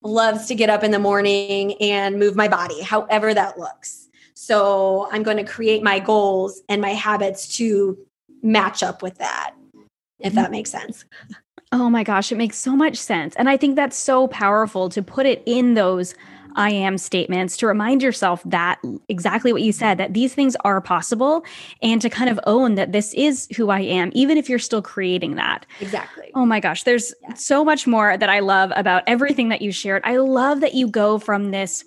loves to get up in the morning and move my body, however that looks. So I'm going to create my goals and my habits to match up with that, if that makes sense. Oh my gosh, it makes so much sense. And I think that's so powerful to put it in those I am statements to remind yourself that exactly what you said, that these things are possible and to kind of own that this is who I am, even if you're still creating that. Exactly. Oh my gosh, there's yeah. so much more that I love about everything that you shared. I love that you go from this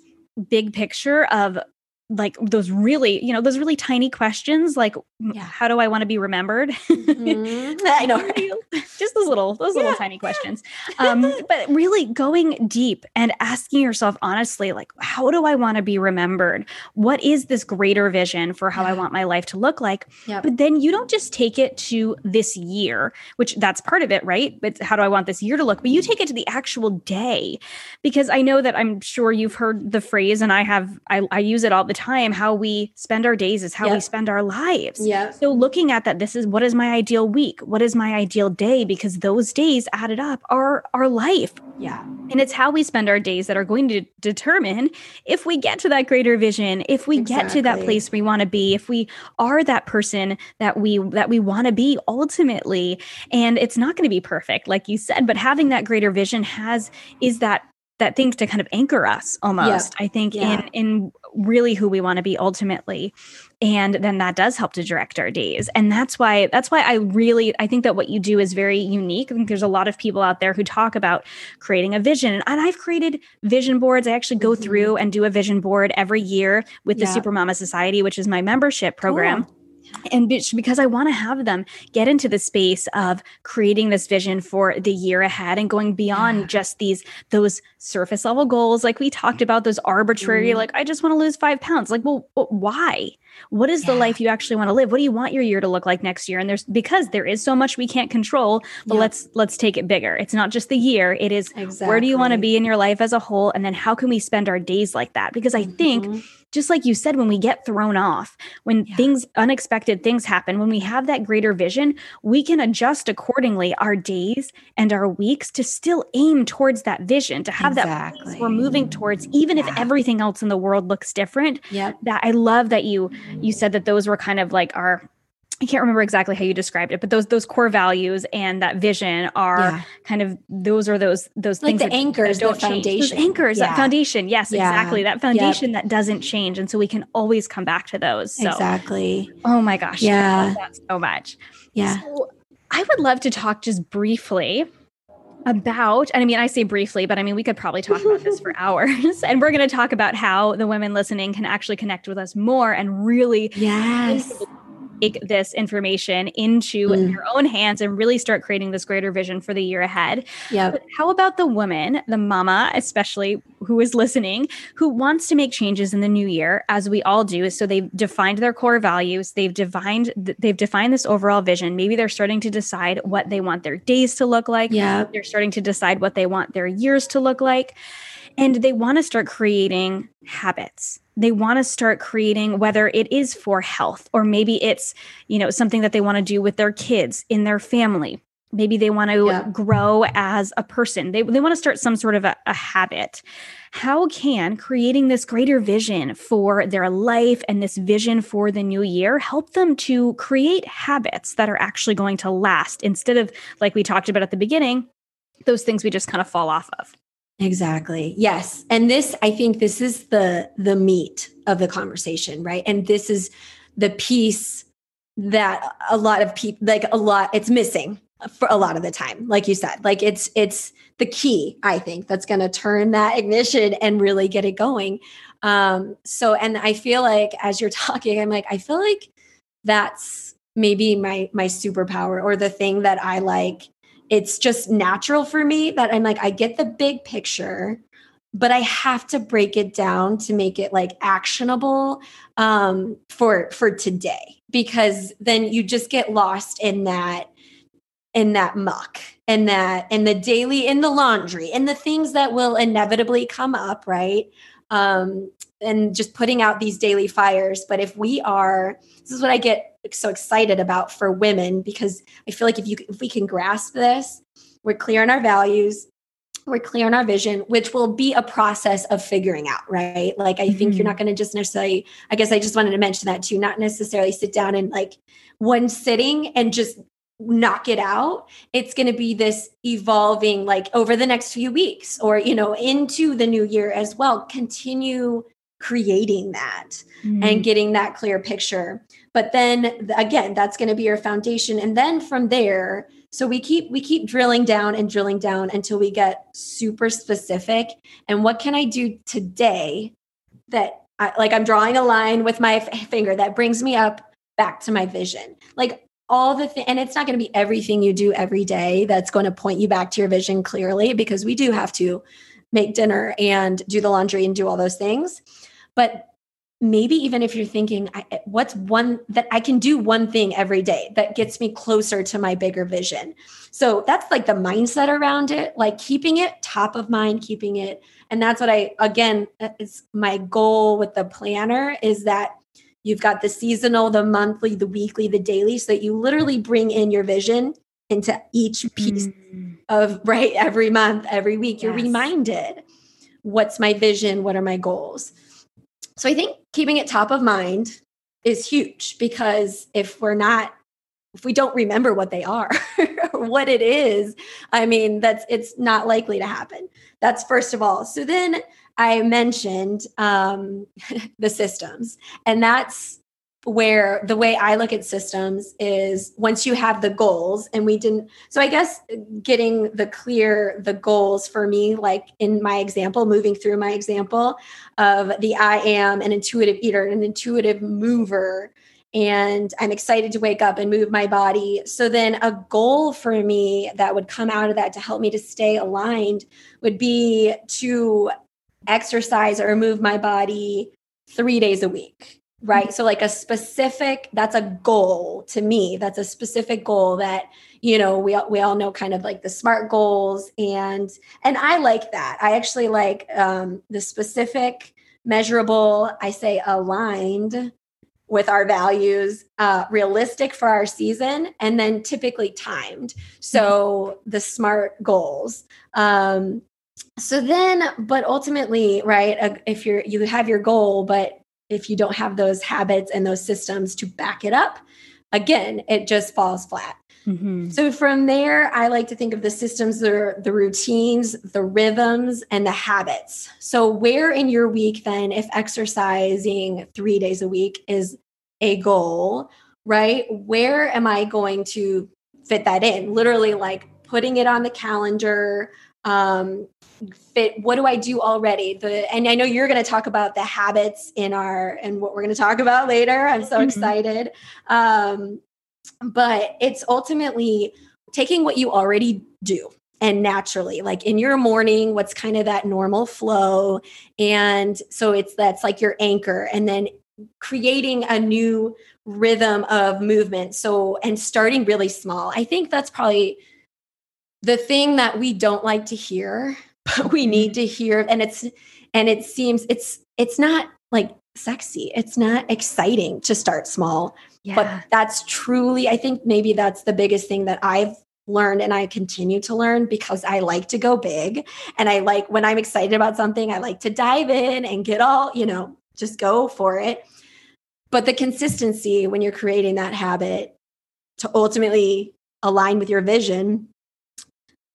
big picture of like those really you know those really tiny questions like yeah. how do i want to be remembered [laughs] mm-hmm. [laughs] i know [laughs] just those little those yeah. little tiny questions um [laughs] but really going deep and asking yourself honestly like how do i want to be remembered what is this greater vision for how yeah. i want my life to look like yep. but then you don't just take it to this year which that's part of it right but how do i want this year to look but you take it to the actual day because i know that i'm sure you've heard the phrase and i have i, I use it all the time how we spend our days is how yep. we spend our lives. Yeah. So looking at that, this is what is my ideal week? What is my ideal day? Because those days added up are our life. Yeah. And it's how we spend our days that are going to determine if we get to that greater vision, if we exactly. get to that place we want to be, if we are that person that we that we want to be ultimately. And it's not going to be perfect, like you said, but having that greater vision has is that that things to kind of anchor us almost yeah. i think yeah. in in really who we want to be ultimately and then that does help to direct our days and that's why that's why i really i think that what you do is very unique i think there's a lot of people out there who talk about creating a vision and i've created vision boards i actually go mm-hmm. through and do a vision board every year with yeah. the supermama society which is my membership program cool and because I want to have them get into the space of creating this vision for the year ahead and going beyond yeah. just these those surface level goals like we talked about those arbitrary mm. like I just want to lose 5 pounds like well why what is yeah. the life you actually want to live what do you want your year to look like next year and there's because there is so much we can't control but yeah. let's let's take it bigger it's not just the year it is exactly. where do you want to be in your life as a whole and then how can we spend our days like that because I mm-hmm. think just like you said, when we get thrown off, when yeah. things, unexpected things happen, when we have that greater vision, we can adjust accordingly our days and our weeks to still aim towards that vision, to have exactly. that we're moving towards, even yeah. if everything else in the world looks different. Yeah. That I love that you you said that those were kind of like our I can't remember exactly how you described it, but those those core values and that vision are yeah. kind of those are those those like things the that, anchors, that don't the foundation, those anchors, yeah. that foundation. Yes, yeah. exactly. That foundation yep. that doesn't change, and so we can always come back to those. So, exactly. Oh my gosh, yeah, so much. Yeah. So I would love to talk just briefly about and i mean i say briefly but i mean we could probably talk about this for [laughs] hours and we're going to talk about how the women listening can actually connect with us more and really yes take this information into mm. your own hands and really start creating this greater vision for the year ahead. Yeah. How about the woman, the mama, especially who is listening, who wants to make changes in the new year, as we all do? So they've defined their core values, they've defined they've defined this overall vision. Maybe they're starting to decide what they want their days to look like. Yeah. They're starting to decide what they want their years to look like. And they want to start creating habits. They want to start creating whether it is for health or maybe it's you know something that they want to do with their kids in their family. Maybe they want to yeah. grow as a person. They, they want to start some sort of a, a habit. How can creating this greater vision for their life and this vision for the new year help them to create habits that are actually going to last instead of like we talked about at the beginning those things we just kind of fall off of Exactly. Yes. And this I think this is the the meat of the conversation, right? And this is the piece that a lot of people like a lot it's missing for a lot of the time. Like you said, like it's it's the key, I think, that's going to turn that ignition and really get it going. Um so and I feel like as you're [laughs] talking I'm like I feel like that's maybe my my superpower or the thing that I like it's just natural for me that I'm like, I get the big picture, but I have to break it down to make it like actionable um, for for today. Because then you just get lost in that in that muck and that in the daily in the laundry and the things that will inevitably come up right? Um and just putting out these daily fires. But if we are this is what i get so excited about for women because I feel like if you if we can grasp this, we're clear on our values, we're clear on our vision, which will be a process of figuring out, right? Like I think mm-hmm. you're not going to just necessarily. I guess I just wanted to mention that too. Not necessarily sit down and like one sitting and just knock it out it's going to be this evolving like over the next few weeks or you know into the new year as well continue creating that mm. and getting that clear picture. But then again that's going to be your foundation. And then from there so we keep we keep drilling down and drilling down until we get super specific. And what can i do today that I, like i'm drawing a line with my f- finger that brings me up back to my vision. Like all the and it's not going to be everything you do every day that's going to point you back to your vision clearly because we do have to make dinner and do the laundry and do all those things but maybe even if you're thinking what's one that i can do one thing every day that gets me closer to my bigger vision so that's like the mindset around it like keeping it top of mind keeping it and that's what i again is my goal with the planner is that You've got the seasonal, the monthly, the weekly, the daily, so that you literally bring in your vision into each piece mm. of right every month, every week. You're reminded what's my vision? What are my goals? So I think keeping it top of mind is huge because if we're not if we don't remember what they are [laughs] what it is i mean that's it's not likely to happen. That's first of all. So then I mentioned um, [laughs] the systems, and that's where the way I look at systems is once you have the goals, and we didn't. So I guess getting the clear the goals for me, like in my example, moving through my example of the I am an intuitive eater, an intuitive mover and I'm excited to wake up and move my body. So then a goal for me that would come out of that to help me to stay aligned would be to exercise or move my body three days a week right? So like a specific that's a goal to me. That's a specific goal that you know we we all know kind of like the smart goals. And and i like that. I actually like um the specific measurable i say aligned with our values uh realistic for our season and then typically timed. So the smart goals. Um so then but ultimately right uh, if you're you have your goal but if you don't have those habits and those systems to back it up again it just falls flat. Mm-hmm. so from there i like to think of the systems the, the routines the rhythms and the habits. So where in your week then if exercising three days a week is a goal right where am i going to fit that in? Literally like putting it on the calendar um, fit what do i do already? The and i know you're going to talk about the habits in our and what we're going to talk about later. I'm so mm-hmm. excited. Um, but it's ultimately taking what you already do and naturally like in your morning what's kind of that normal flow. And so it's that's like your anchor and then creating a new rhythm of movement. So and starting really small. I think that's probably the thing that we don't like to hear but we mm-hmm. need to hear and it's and it seems it's it's not like sexy. It's not exciting to start small. Yeah. but that's truly i think maybe that's the biggest thing that i've learned and i continue to learn because i like to go big. And i like when i'm excited about something i like to dive in and get all you know just go for it. But the consistency when you're creating that habit to ultimately align with your vision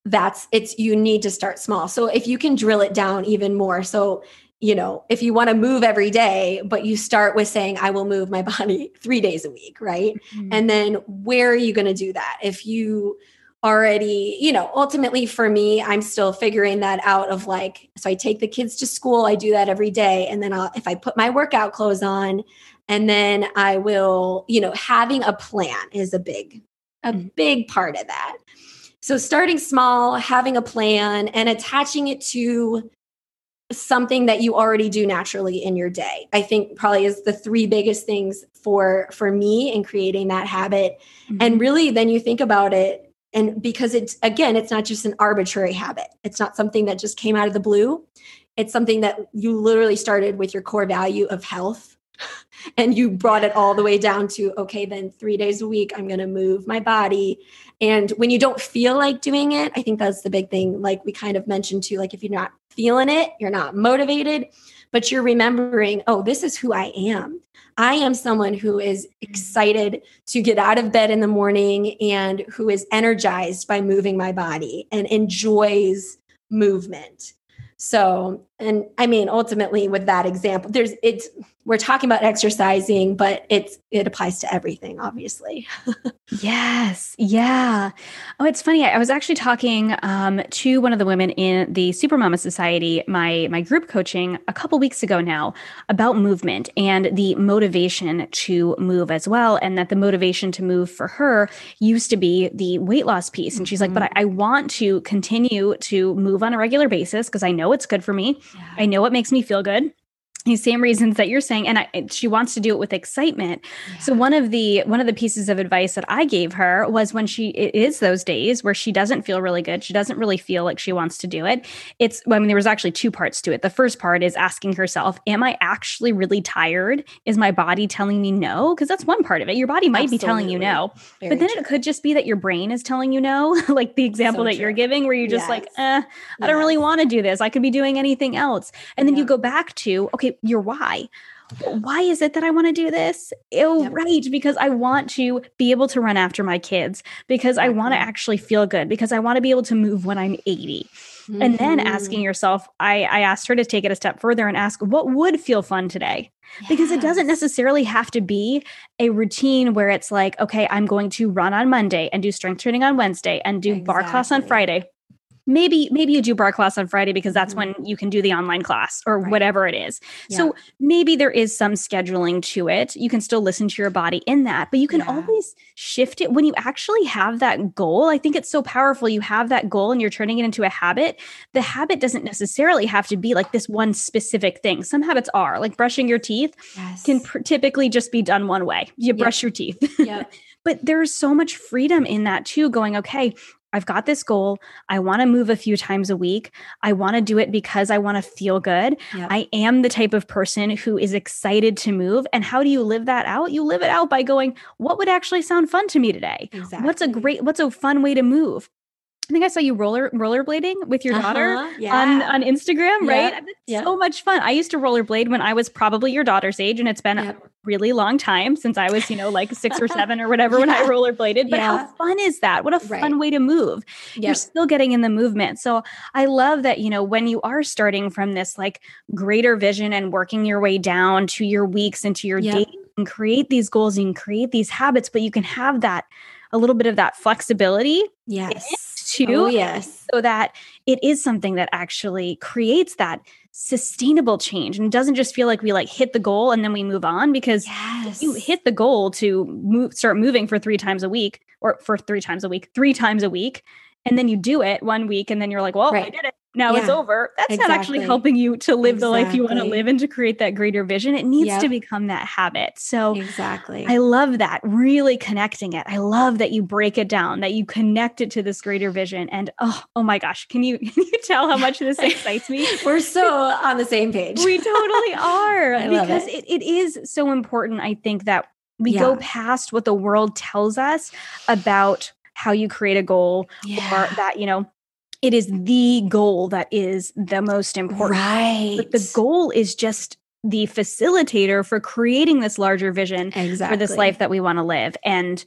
that's it's you need to start small so if you can drill it down even more so you know if you want to move every day but you start with saying i will move my [laughs] body 3 days a week right mm-hmm. and then where are you going to do that if you already you know ultimately for me i'm still figuring that out of like so i take the kids to school i do that every day and then I'll, if i put my workout clothes on and then i will you know having a plan is a big a mm-hmm. big part of that so starting small, having a plan and attaching it to something that you already do naturally in your day. I think probably is the three biggest things for for me in creating that habit. Mm-hmm. And really then you think about it and because it's again it's not just an arbitrary habit. It's not something that just came out of the blue. It's something that you literally started with your core value of health [laughs] and you brought it all the way down to okay then 3 days a week I'm going to move my body and when you don't feel like doing it, I think that's the big thing. Like we kind of mentioned too, like if you're not feeling it, you're not motivated. but you're remembering, oh, this is who I am. I am someone who is excited to get out of bed in the morning and who is energized by moving my body and enjoys movement. So, and I mean, ultimately, with that example, there's it's we're talking about exercising, but it's it applies to everything, obviously. [laughs] yes, yeah. Oh, it's funny. I, was actually talking um, to one of the women in the Supermama Society, my my group coaching, a couple weeks ago now, about movement and the motivation to move as well, and that the motivation to move for her used to be the weight loss piece. And she's mm-hmm. like, "But I, I want to continue to move on a regular basis because I know it's good for me. Yeah. I know what makes me feel good." These same reasons that you're saying and I, she wants to do it with excitement yeah. so one of the one of the pieces of advice that i gave her was when she it is those days where she doesn't feel really good she doesn't really feel like she wants to do it it's well, i mean there was actually two parts to it the first part is asking herself am i actually really tired is my body telling me no because that's one part of it your body might Absolutely. be telling you no Very but then true. it could just be that your brain is telling you no [laughs] like the example so that true. you're giving where you're just yes. like eh, i yes. don't really want to do this i could be doing anything else and then yeah. you go back to okay your why why is it that I want to do this? Oh, yep. right. Because I want to be able to run after my kids, because I want to actually feel good, because I want to be able to move when I'm 80. Mm-hmm. And then asking mm-hmm. yourself, I, I asked her to take it a step further and ask, what would feel fun today? Yes. Because it doesn't necessarily have to be a routine where it's like, okay, I'm going to run on Monday and do strength training on Wednesday and do exactly. barre class on Friday maybe maybe you do barre class on friday because that's mm-hmm. when you can do the online class or right. whatever it is yeah. so maybe there is some scheduling to it you can still listen to your body in that but you can yeah. always shift it when you actually have that goal i think it's so powerful you have that goal and you're turning it into a habit the habit doesn't necessarily have to be like this one specific thing some habits are like brushing your teeth yes. can pr- typically just be done one way you brush your teeth yep. [laughs] but there's so much freedom in that too going okay I've got this goal. I want to move a few times a week. I want to do it because I want to feel good. Yep. I am the type of person who is excited to move. And how do you live that out? You live it out by going, what would actually sound fun to me today? Exactly. What's a great, what's a fun way to move? I think I saw you roller rollerblading with your daughter uh-huh, yeah. on on Instagram, right? Yeah. So much fun. I used to rollerblade when I was probably your daughter's age, and it's been yep. Really long time since I was, you know, like six or [laughs] seven or whatever yeah. when I rollerbladed. But how fun is that? What a right. fun way to move. Yep. You're still getting in the movement. So I love that, you know, when you are starting from this like greater vision and working your way down to your weeks and to your yep. days and create these goals and create these habits, but you can have that a little bit of that flexibility. Yes oh, too. Oh, yes. So that it is something that actually creates that sustainable change and it doesn't just feel like we like hit the goal and then we move on because yes. you hit the goal to move start moving for 3 times a week or for 3 times a week 3 times a week and then you do it one week and then you're like well right. I did it now yeah, it's over. That's exactly. not actually helping you to live exactly. the life you want to live and to create that greater vision. It needs yep. to become that habit. So exactly. I love that. Really connecting it. I love that you break it down, that you connect it to this greater vision. And oh, oh my gosh, can you [laughs] can you tell how much this excites me? [laughs] We're so on the same page. We totally [laughs] are. because it. It, it is so important, I think, that we yeah. go past what the world tells us about how you create a goal yeah. or that, you know, it is the goal that is the most important. Right. But the goal is just the facilitator for creating this larger vision exactly. for this life that we want to live. And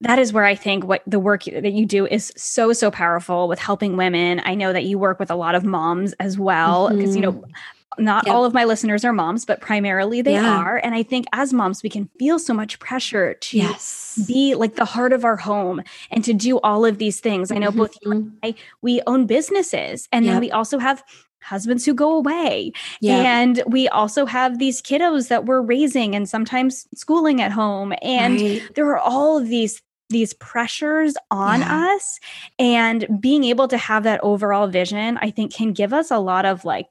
that is where I think what the work that you do is so, so powerful with helping women. I know that you work with a lot of moms as well, because, mm-hmm. you know, mm-hmm not yep. all of my listeners are moms, but primarily they yeah. are. And I think as moms, we can feel so much pressure to yes. be like the heart of our home and to do all of these things. I know mm-hmm. both you and I, we own businesses, and yep. then we also have husbands who go away. Yep. And we also have these kiddos that we're raising and sometimes schooling at home. And right. there are all of these these pressures on yeah. us and being able to have that overall vision i think can give us a lot of like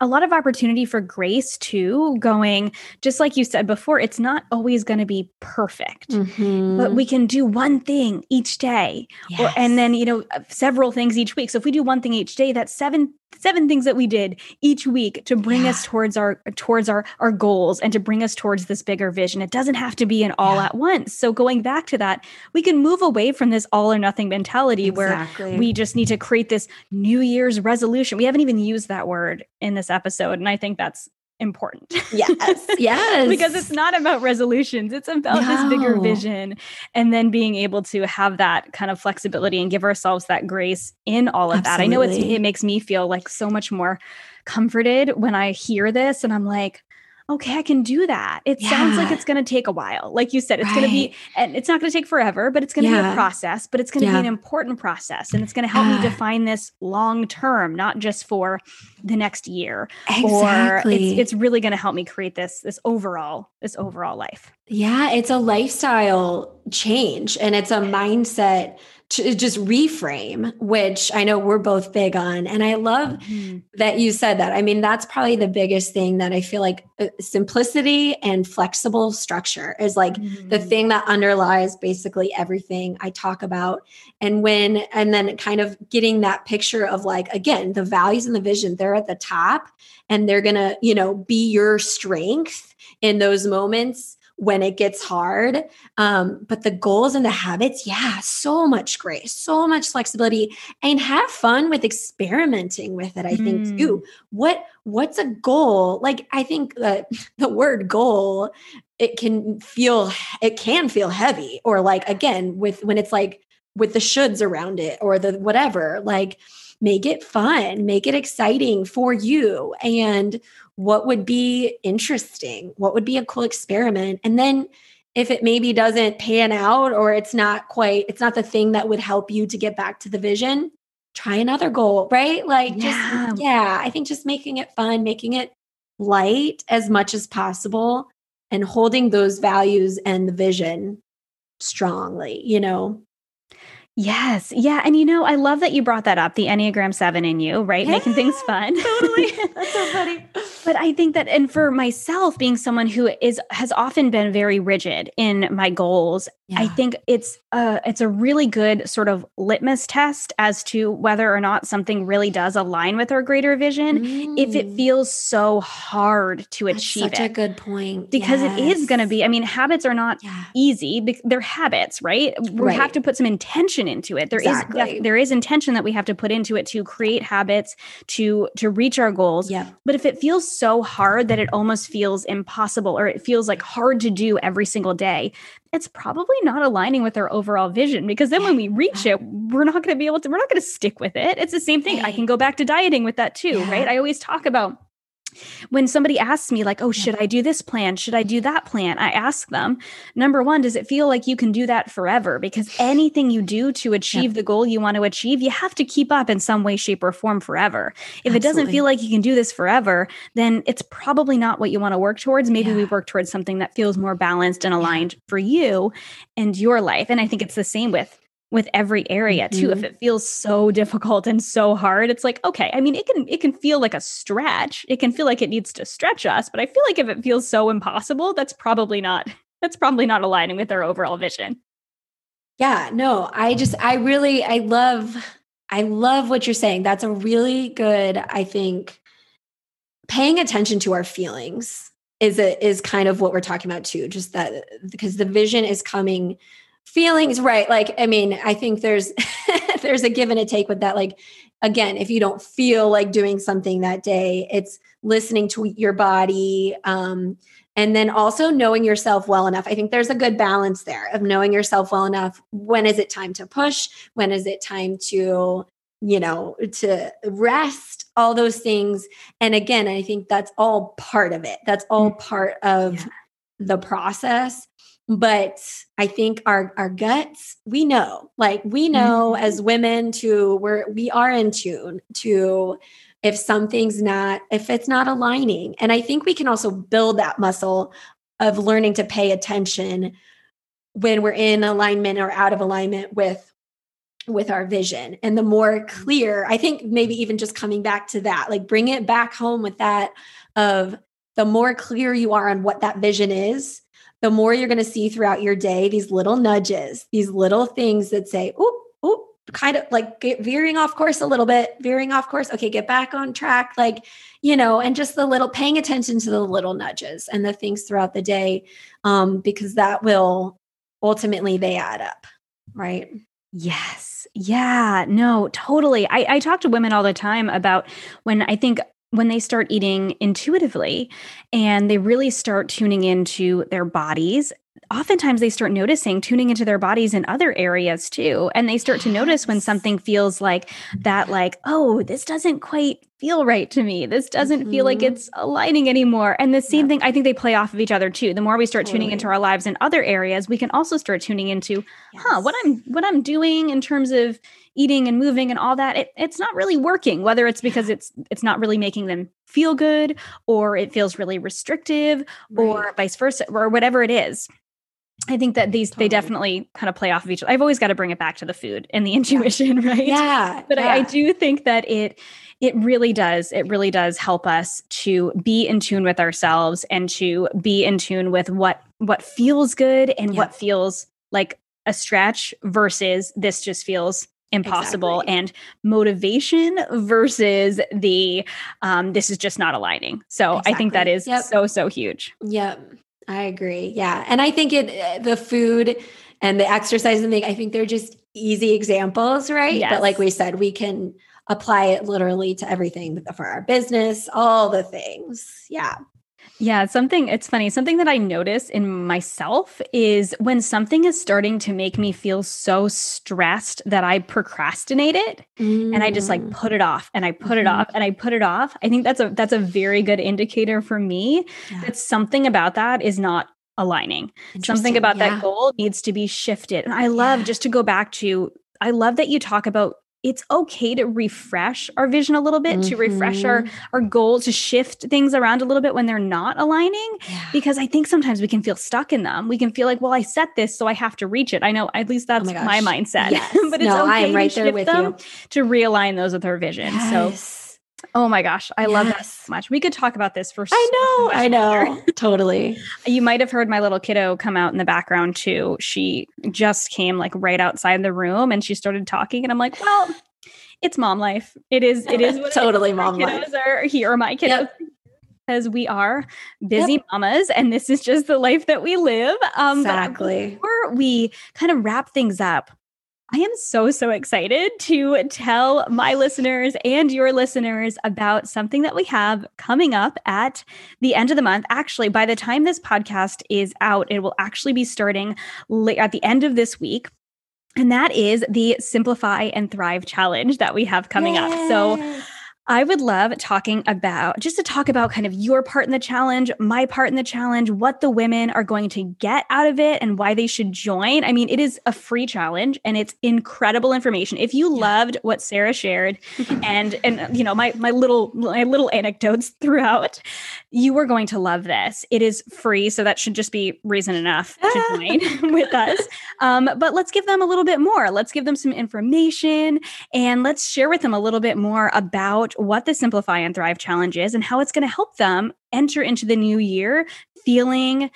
a lot of opportunity for grace too going just like you said before it's not always going to be perfect mm-hmm. but we can do one thing each day yes. or, and then you know several things each week so if we do one thing each day that's seven seven things that we did each week to bring yeah. us towards our towards our our goals and to bring us towards this bigger vision it doesn't have to be an all yeah. at once so going back to that we can move away from this all or nothing mentality exactly. where we just need to create this new year's resolution we haven't even used that word in this episode and i think that's important. Yes. [laughs] Yes. because it's not about resolutions. It's about no. this bigger vision. And then being able to have that kind of flexibility and give ourselves that grace in all of Absolutely. that. I know it's, it makes me feel like so much more comforted when I hear this and I'm like, okay, I can do that. It yeah. sounds like it's going to take a while. Like you said, it's right. going to be, and it's not going to take forever, but it's going to yeah. be a process, but it's going to yeah. be an important process. And it's going to help me define this long term, not just for the next year. Exactly. Or it's, it's really going to help me create this, this overall, this overall life. Yeah. It's a lifestyle change and it's a mindset to just reframe, which I know we're both big on. And I love mm-hmm. that you said that. I mean, that's probably the biggest thing that I feel like uh, simplicity and flexible structure is like mm-hmm. the thing that underlies basically everything I talk about. And when, and then kind of getting that picture of like, again, the values and the vision, they're at the top and they're going to, you know, be your strength in those moments when it gets hard. Um, but the goals and the habits, yeah, so much grace, so much flexibility, and have fun with experimenting with it. I mm. think too. What what's a goal? Like I think that [laughs] the word goal it can feel it can feel heavy or like again with when it's like with the shoulds around it or the whatever like make it fun make it exciting for you and what would be interesting what would be a cool experiment. And then if it maybe doesn't pan out or it's not quite it's not the thing that would help you to get back to the vision try another goal right? Like yeah. just yeah i think just making it fun making it light as much as possible and holding those values and the vision strongly you know Yes. Yeah. And you know, I love that you brought that up, the Enneagram 7 in you, right? Yeah, Making things fun. [laughs] Totally. [laughs] That's so funny. but I think that and for myself being someone who is has often been very rigid in my goals yeah. I think it's a it's a really good sort of litmus test as to whether or not something really does align with our greater vision. Mm. If it mm. feels so hard to That's achieve such it, a good point because yes. it is going to be. I mean, habits are not yeah. easy; they're habits, right? We right. have to put some intention into it. There exactly. is there is intention that we have to put into it to create habits to to reach our goals. Yeah. But if it feels so hard that it almost feels impossible, or it feels like hard to do every single day, it's probably not aligning with our overall vision because then when we reach it, we're not going to be able to, we're not going to stick with it. It's the same thing. I can go back to dieting with that too, yeah. right? I always talk about when somebody asks me like oh should i do this plan should i do that plan i ask them number one does it feel like you can do that forever because anything you do to achieve yep. the goal you want to achieve you have to keep up in some way shape or form forever if Absolutely. it doesn't feel like you can do this forever then it's probably not what you want to work towards maybe yeah. we work towards something that feels more balanced and aligned yeah. for you and your life and i think it's the same with with every area too. Mm-hmm. if it feels so difficult and so hard it's like okay i mean it can it can feel like a stretch. It can feel like it needs to stretch us but i feel like if it feels so impossible that's probably not [laughs] that's probably not aligning with our overall vision. Yeah no i just i really i love i love what you're saying. That's a really good i think paying attention to our feelings is a, is kind of what we're talking about too just that because the vision is coming feelings right like i mean i think there's [laughs] there's a give and a take with that like again if you don't feel like doing something that day it's listening to your body um and then also knowing yourself well enough. I think there's a good balance there of knowing yourself well enough. When is it time to push? When is it time to you know to rest? All those things. And again i think that's all part of it. That's all mm. part of yeah. the process but i think our our guts we know like we know mm-hmm. as women to we're we are in tune to if something's not if it's not aligning and i think we can also build that muscle of learning to pay attention when we're in alignment or out of alignment with with our vision and the more mm-hmm. clear i think maybe even just coming back to that like bring it back home with that of the more clear you are on what that vision is the more you're going to see throughout your day these little nudges, these little things that say, "Oop, oop, kind of like veering off course a little bit, veering off course. Okay, get back on track. Like, you know, and just the little paying attention to the little nudges and the things throughout the day, um, because that will ultimately they add up, right? Yes. Yeah. No, totally. I, I talk to women all the time about when I think when they start eating intuitively and they really start tuning into their bodies oftentimes they start noticing tuning into their bodies in other areas too and they start to notice when something feels like that like oh this doesn't quite feel right to me this doesn't mm-hmm. feel like mm-hmm. it's aligning anymore and the same thing i think they play off of each other too the more we start totally. tuning into our lives in other areas we can also start tuning into yes. huh what i'm what i'm doing in terms of eating and moving and all that it, it's not really working whether it's because it's it's not really making them feel good or it feels really restrictive right. or vice versa or whatever it is I think that these totally. they definitely kind of play off of each other. I've always got to bring it back to the food and the intuition, yeah. [laughs] right? Yeah. But yeah. I, I, do think that it it really does. It really does help us to be in tune with ourselves and to be in tune with what what feels good and yeah. what feels like a stretch versus this just feels impossible exactly. and motivation versus the um this is just not aligning. So exactly. I think that is yep. so so huge. Yep. I agree. Yeah. And I think it eh, the food and the exercise and the I think they're just easy examples, right? Yes. But like we said, we can apply it literally to everything for our business, all the things. Yeah. Yeah, something it's funny. Something that I notice in myself is when something is starting to make me feel so stressed that I procrastinate it mm. and I just like mm. put it off and I put mm-hmm. it off and I put it off. I think that's a that's a very good indicator for me yeah. that something about that is not aligning. Something about yeah. that goal needs to be shifted. And I love yeah. just to go back to I love that you talk about it's okay to refresh our vision a little bit, mm-hmm. to refresh our mm-hmm. our goal, to shift things around a little bit when they're not aligning. Yeah. Because I think sometimes we can feel stuck in them. We can feel like, well, I set this, so I have to reach it. I know at least that's oh my, my, mindset. [laughs] Yes. but it's no, okay I am right to there with them you. to realign those with our vision. Yes. So Oh my gosh, I yes. love that so much. We could talk about this for I know, I know. [laughs] [laughs] totally. You might have heard my little kiddo come out in the background too. She just came like right outside the room and she started talking and I'm like, "Well, it's mom life. It is. It is totally mom life. Are here my kiddos. Yep. Because we are busy yep. mamas, and this is just the life that we live. Um, exactly. before we kind of wrap things up, I am so, so excited to tell my listeners and your listeners about something that we have coming up at the end of the month. Actually, by the time this podcast is out, it will actually be starting at the end of this week. And that is the Simplify and Thrive Challenge that we have coming Yay. up. So I would love talking about just to talk about kind of your part in the challenge, my part in the challenge, what the women are going to get out of it and why they should join. I mean, it is a free challenge and it's incredible information. If you yeah. loved what Sarah shared [laughs] and and you know, my my little my little anecdotes throughout, you are going to love this. It is free, so that should just be reason enough to [laughs] join [laughs] with us. Um, but let's give them a little bit more. Let's give them some information and let's share with them a little bit more about what the Simplify and Thrive Challenge is and how it's going to help them enter into the new year feeling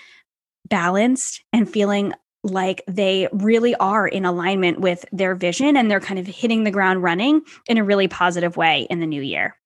balanced and feeling like they really are in alignment with their vision and they're kind of hitting the ground running in a really positive way in the new year.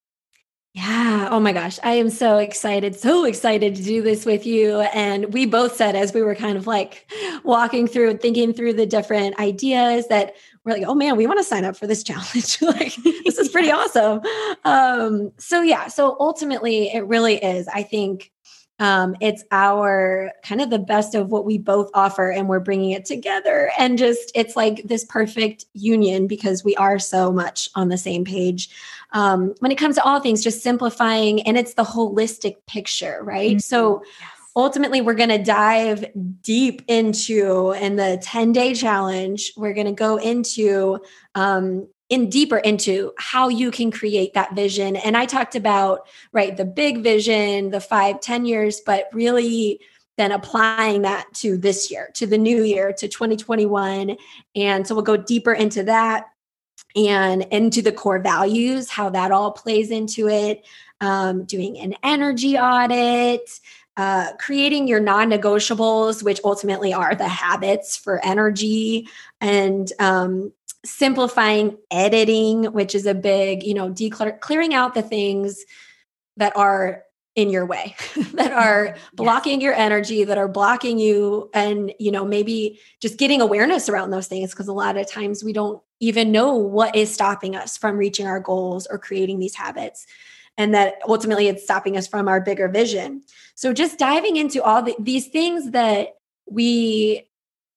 Yeah. Oh my gosh. I am so excited, so excited to do this with you. And we both said, as we were kind of like walking through and thinking through the different ideas, that we're like, oh man, we want to sign up for this [laughs] challenge. like, this is pretty awesome. Um, so, yeah. So ultimately, it really is. I think um, it's our kind of the best of what we both offer, and we're bringing it together. And just, it's like this perfect union because we are so much on the same page. Um, when it comes to all things, just simplifying, and it's the holistic picture, right? Mm-hmm. So, yes ultimately we're going to dive deep into in the 10 day challenge we're going to go into um, in deeper into how you can create that vision. And I talked about, right, the big vision, the five, ten years, but really then applying that to this year, to the new year, to 2021. And so we'll go deeper into that and into the core values, how that all plays into it, um, doing an energy audit, uh, creating your non negotiables, which ultimately are the habits for energy, and um, simplifying editing, which is a big, you know, declutter, clearing out the things that are in your way [laughs] that are blocking yes. your energy that are blocking you and you know maybe just getting awareness around those things because a lot of times we don't even know what is stopping us from reaching our goals or creating these habits and that ultimately it's stopping us from our bigger vision. So just diving into all the, these things that we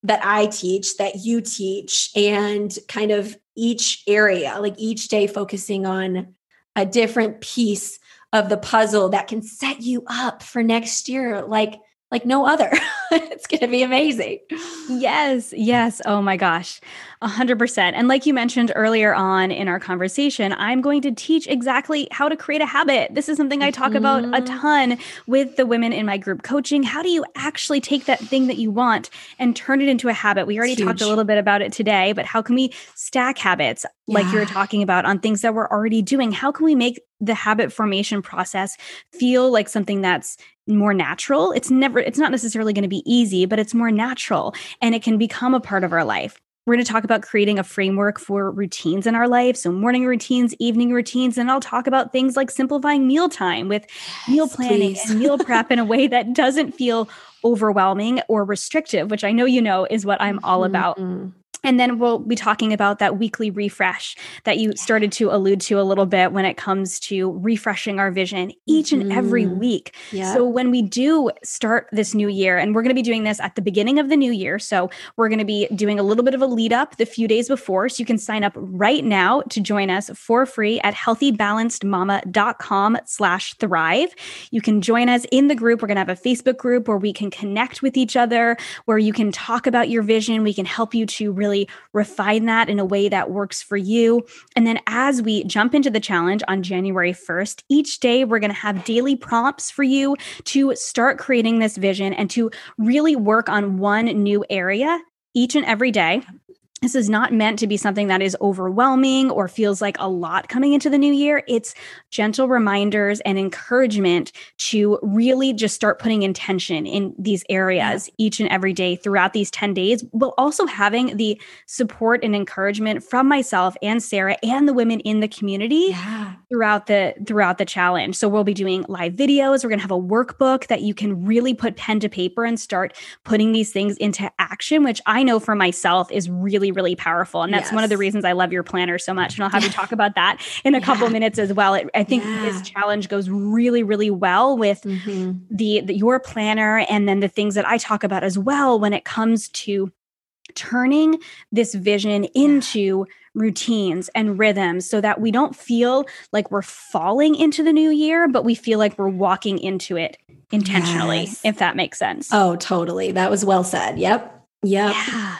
that i teach that you teach and kind of each area like each day focusing on a different piece of the puzzle that can set you up for next year. Like like no other. [laughs] it's going to be amazing. Yes, yes. Oh my gosh. 100%. And like you mentioned earlier on in our conversation, I'm going to teach exactly how to create a habit. This is something I talk mm-hmm. about a mm-hmm. ton with the women in my group coaching. How do you actually take that thing that you want and turn it into a habit? We already talked a little bit about it today, but how can we stack habits yeah. like you were talking about on things that we're already doing? How can we make the habit formation process feel like something that's more natural? It's never, it's not necessarily going to be easy, but it's more natural and it can become a part of our life. We're going to talk about creating a framework for routines in our life. So, morning routines, evening routines, and I'll talk about things like simplifying mealtime with yes, meal planning please. and meal prep in a way that doesn't feel overwhelming or restrictive, which I know you know is what I'm all about. Mm-hmm. And then we'll be talking about that weekly refresh that you started to allude to a little bit when it comes to refreshing our vision each and every mm-hmm. week. Yeah. So when we do start this new year, and we're going to be doing this at the beginning of the new year. So we're going to be doing a little bit of a lead up the few days before. So you can sign up right now to join us for free at healthybalancedmama.com slash thrive. You can join us in the group. We're going to have a Facebook group where we can connect with each other, where you can talk about your vision. We can help you to really really refine that in a way that works for you. And then as we jump into the challenge on January 1st, each day we're going to have daily prompts for you to start creating this vision and to really work on one new area each and every day this is not meant to be something that is overwhelming or feels like a lot coming into the new year. It's gentle reminders and encouragement to really just start putting intention in these areas each and every day throughout these 10 days, while also having the support and encouragement from myself and Sarah and the women in the community yeah. throughout the throughout the challenge. So we'll be doing live videos. We're going to have a workbook that you can really put pen to paper and start putting these things into action, which I know for myself is really really powerful. And that's yes. one of the reasons I love your planner so much. And I'll have you talk [laughs] about that in a yeah. couple minutes as well. It, I think yeah. this challenge goes really, really well with mm-hmm. the, the your planner and then the things that I talk about as well when it comes to turning this vision into routines and rhythms so that we don't feel like we're falling into the new year, but we feel like we're walking into it intentionally, yes. if that makes sense. Oh, totally. That was well said. Yep. Yep. Yeah.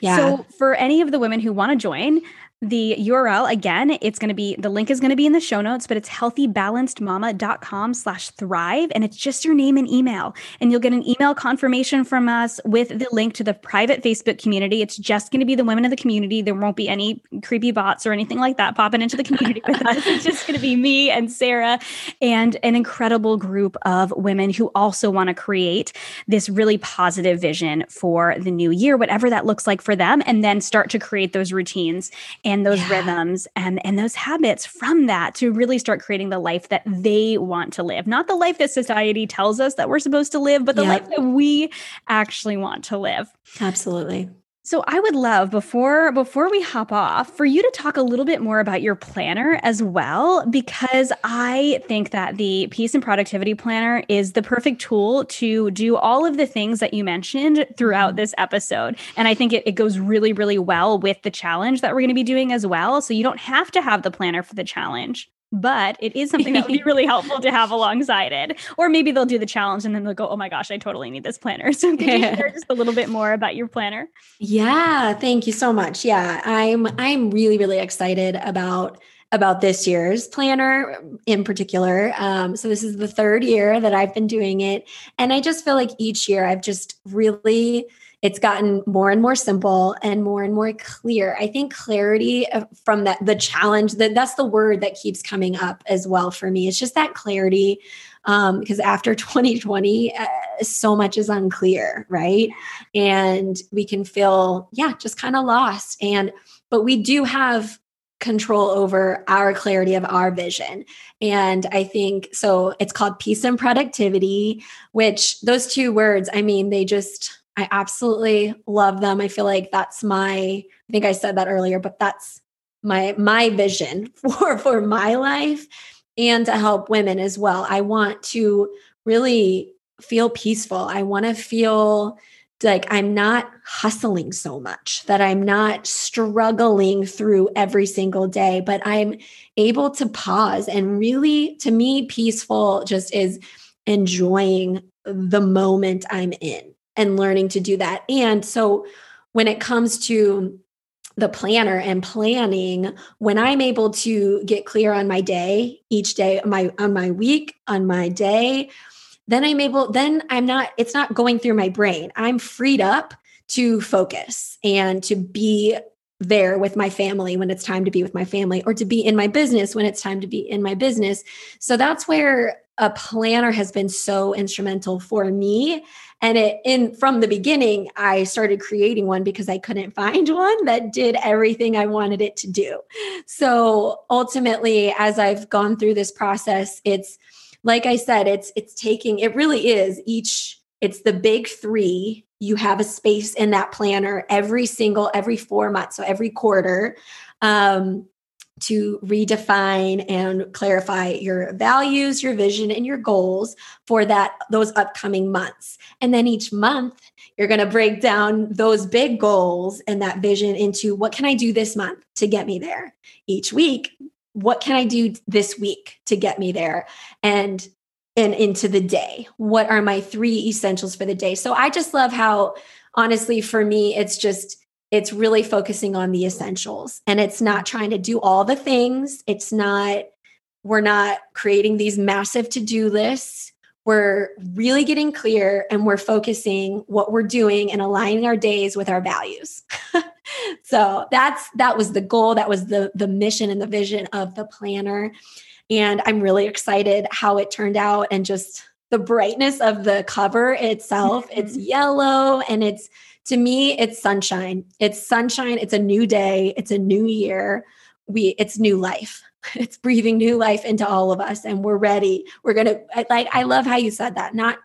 Yeah. So for any of the women who want to join, the URL again, it's going to be the link is going to be in the show notes, but it's healthybalancedmama.com slash thrive. And it's just your name and email. And you'll get an email confirmation from us with the link to the private Facebook community. It's just going to be the women of the community. There won't be any creepy bots or anything like that popping into the community with us. It's just going to be me and Sarah and an incredible group of women who also want to create this really positive vision for the new year, whatever that looks like for them, and then start to create those routines and and those yeah. rhythms and and those habits from that to really start creating the life that they want to live. Not the life that society tells us that we're supposed to live but the life that we actually want to live. Absolutely so I would love before before we hop off for you to talk a little bit more about your planner as well because I think that the peace and productivity planner is the perfect tool to do all of the things that you mentioned throughout mm-hmm. this episode. And I think it, it goes really, really well with the challenge that we're going to be doing as well. So you don't have to have the planner for the challenge but it is something that would be [laughs] really helpful to have alongside it. Or maybe they'll do the challenge and then they'll go, oh my gosh, I totally need this planner. [laughs] So can you share just a little bit more about your planner? Yeah, thank you so much. Yeah, I'm I'm really, really excited about about this year's planner in particular. Um, so this is the third year that I've been doing it. And I just feel like each year I've just really it's gotten more and more simple and more and more clear. I think clarity from that the challenge that that's the word that keeps coming up as well for me. It's just that clarity um, because after [laughs] 2020 uh, so much is unclear, right? And we can feel yeah, just kind of lost and but we do have control over our clarity of our vision. And I think so it's called peace and productivity, which those two words, I mean, they just, I absolutely love them. I feel like that's my, I think I said that earlier, but that's my my vision [laughs] for for my life and to help women as well. I want to really feel peaceful. I want to feel like I'm not hustling so much, that I'm not struggling through every single day, but I'm able to pause and really, to me, peaceful just is enjoying the moment I'm in and learning to do that. And so when it comes to the planner and planning when i'm able to get clear on my day each day on my on my week on my day then i'm able then i'm not it's not going through my brain. I'm freed up to focus and to be there with my family when it's time to be with my family or to be in my business when it's time to be in my business. So that's where a planner has been so instrumental for me and it in from the beginning i started creating one because i couldn't find one that did everything i wanted it to do. So ultimately as i've gone through this process it's like i said it's it's taking it really is each it's the big 3 you have a space in that planner every single every 4 months so every quarter. Um to redefine and clarify your values, your vision and your goals for that those upcoming months. And then each month you're going to break down those big goals and that vision into what can I do this month to get me there? Each week, what can I do this week to get me there? And and into the day. What are my three essentials for the day? So I just love how honestly for me it's just it's really focusing on the essentials and it's not trying to do all the things. It's not, we're not creating these massive to do lists. We're really getting clear and we're focusing what we're doing and aligning our days with our values. [laughs] so that's that was the goal that was the the mission and the vision of the planner and i'm really excited how it turned out and just the brightness of the cover itself mm-hmm. it's yellow and it's to me it's sunshine. It's sunshine. It's a new day. It's a new year. We it's new life. [laughs] It's breathing new life into all of us and we're ready. We're gonna like i love how you said that not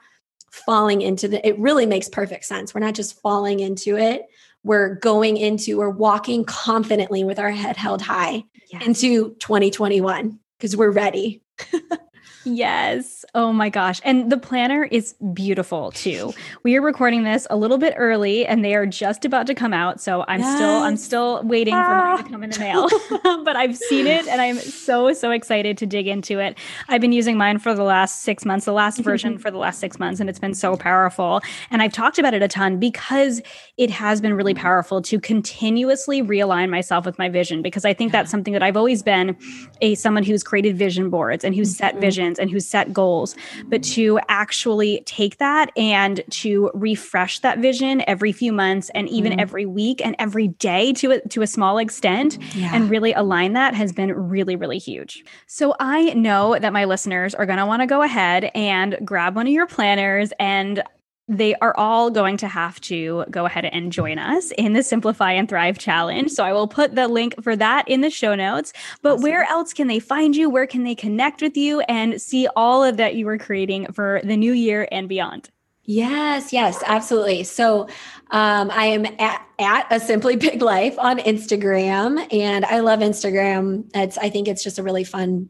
falling into the it really makes perfect sense. We're not just falling into it. We're going into we're walking confidently with our head held high yes. into 2021 because we're ready [laughs] Yes. Oh my gosh. And the planner is beautiful too. We are recording this a little bit early and they are just about to come out. So I'm yes. still I'm still waiting ah. for mine to ah. come in the mail. [laughs] but I've seen it and I'm so so excited to dig into it. I've been using mine for the last 6 months, the last version [laughs] for the last 6 months and it's been so powerful. And I've talked about it a ton because it has been really powerful to continuously realign myself with my vision because I think that's something that I've always been a someone who's created vision boards and who's set mm-hmm. And who set goals, but to actually take that and to refresh that vision every few months and even mm. every week and every day to a, to a small extent yeah. and really align that has been really, really huge. So I know that my listeners are going to want to go ahead and grab one of your planners and they are all going to have to go ahead and join us in the Simplify and Thrive Challenge. So I will put the link for that in the show notes. But awesome. where else can they find you? Where can they connect with you and see all of that you are creating for the new year and beyond? Yes, yes, absolutely. So um, I am at, at a Simply Big Life on Instagram, and I love Instagram. It's I think it's just a really fun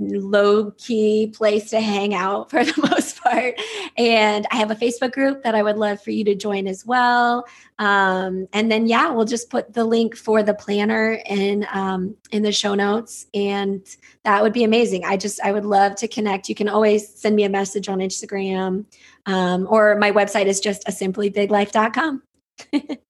low key place to hang out for the [laughs] most part. [laughs] And I have a Facebook group that I would love for you to join as well. Um, and then yeah, we'll just put the link for the planner in um, in the show notes, and that would be amazing. I just I would love to connect. You can always send me a message on Instagram, um, or my website is just a simplybiglife.com. [laughs]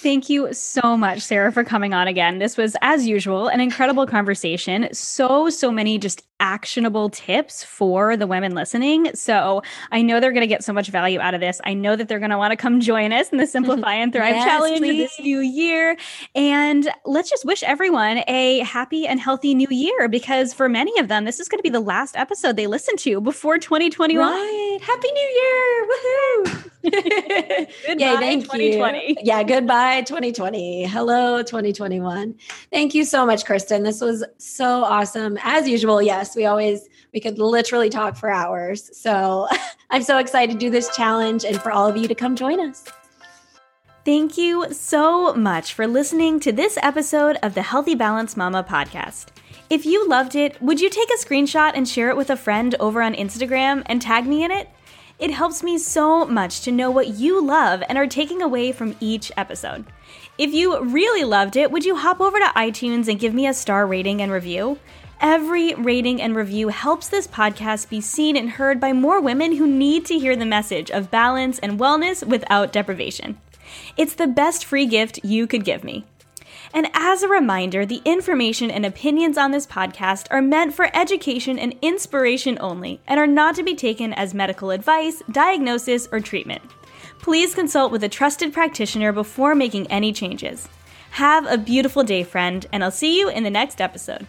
Thank you so much, Sarah, for coming on again. This was, as usual, an incredible conversation. So, so many just actionable tips for the women listening. So I know they're going to get so much value out of this. I know that they're going to want to come join us in the Simplify and Thrive yes, Challenge please. this new year. And let's just wish everyone a happy and healthy new year because for many of them, this is going to be the last episode they listen to before 2021. Right. Happy New Year. Woohoo. [laughs] [laughs] goodbye, Yay, thank 2020. You. Yeah, goodbye 2020. Hello 2021. Thank you so much, Kristen. This was so awesome. As usual, yes, we always we could literally talk for hours. So [laughs] I'm so excited to do this challenge and for all of you to come join us. Thank you so much for listening to this episode of the Healthy Balance Mama podcast. If you loved it, would you take a screenshot and share it with a friend over on Instagram and tag me in it? It helps me so much to know what you love and are taking away from each episode. If you really loved it, would you hop over to iTunes and give me a star rating and review? Every rating and review helps this podcast be seen and heard by more women who need to hear the message of balance and wellness without deprivation. It's the best free gift you could give me. And as a reminder, the information and opinions on this podcast are meant for education and inspiration only and are not to be taken as medical advice, diagnosis, or treatment. Please consult with a trusted practitioner before making any changes. Have a beautiful day, friend, and I'll see you in the next episode.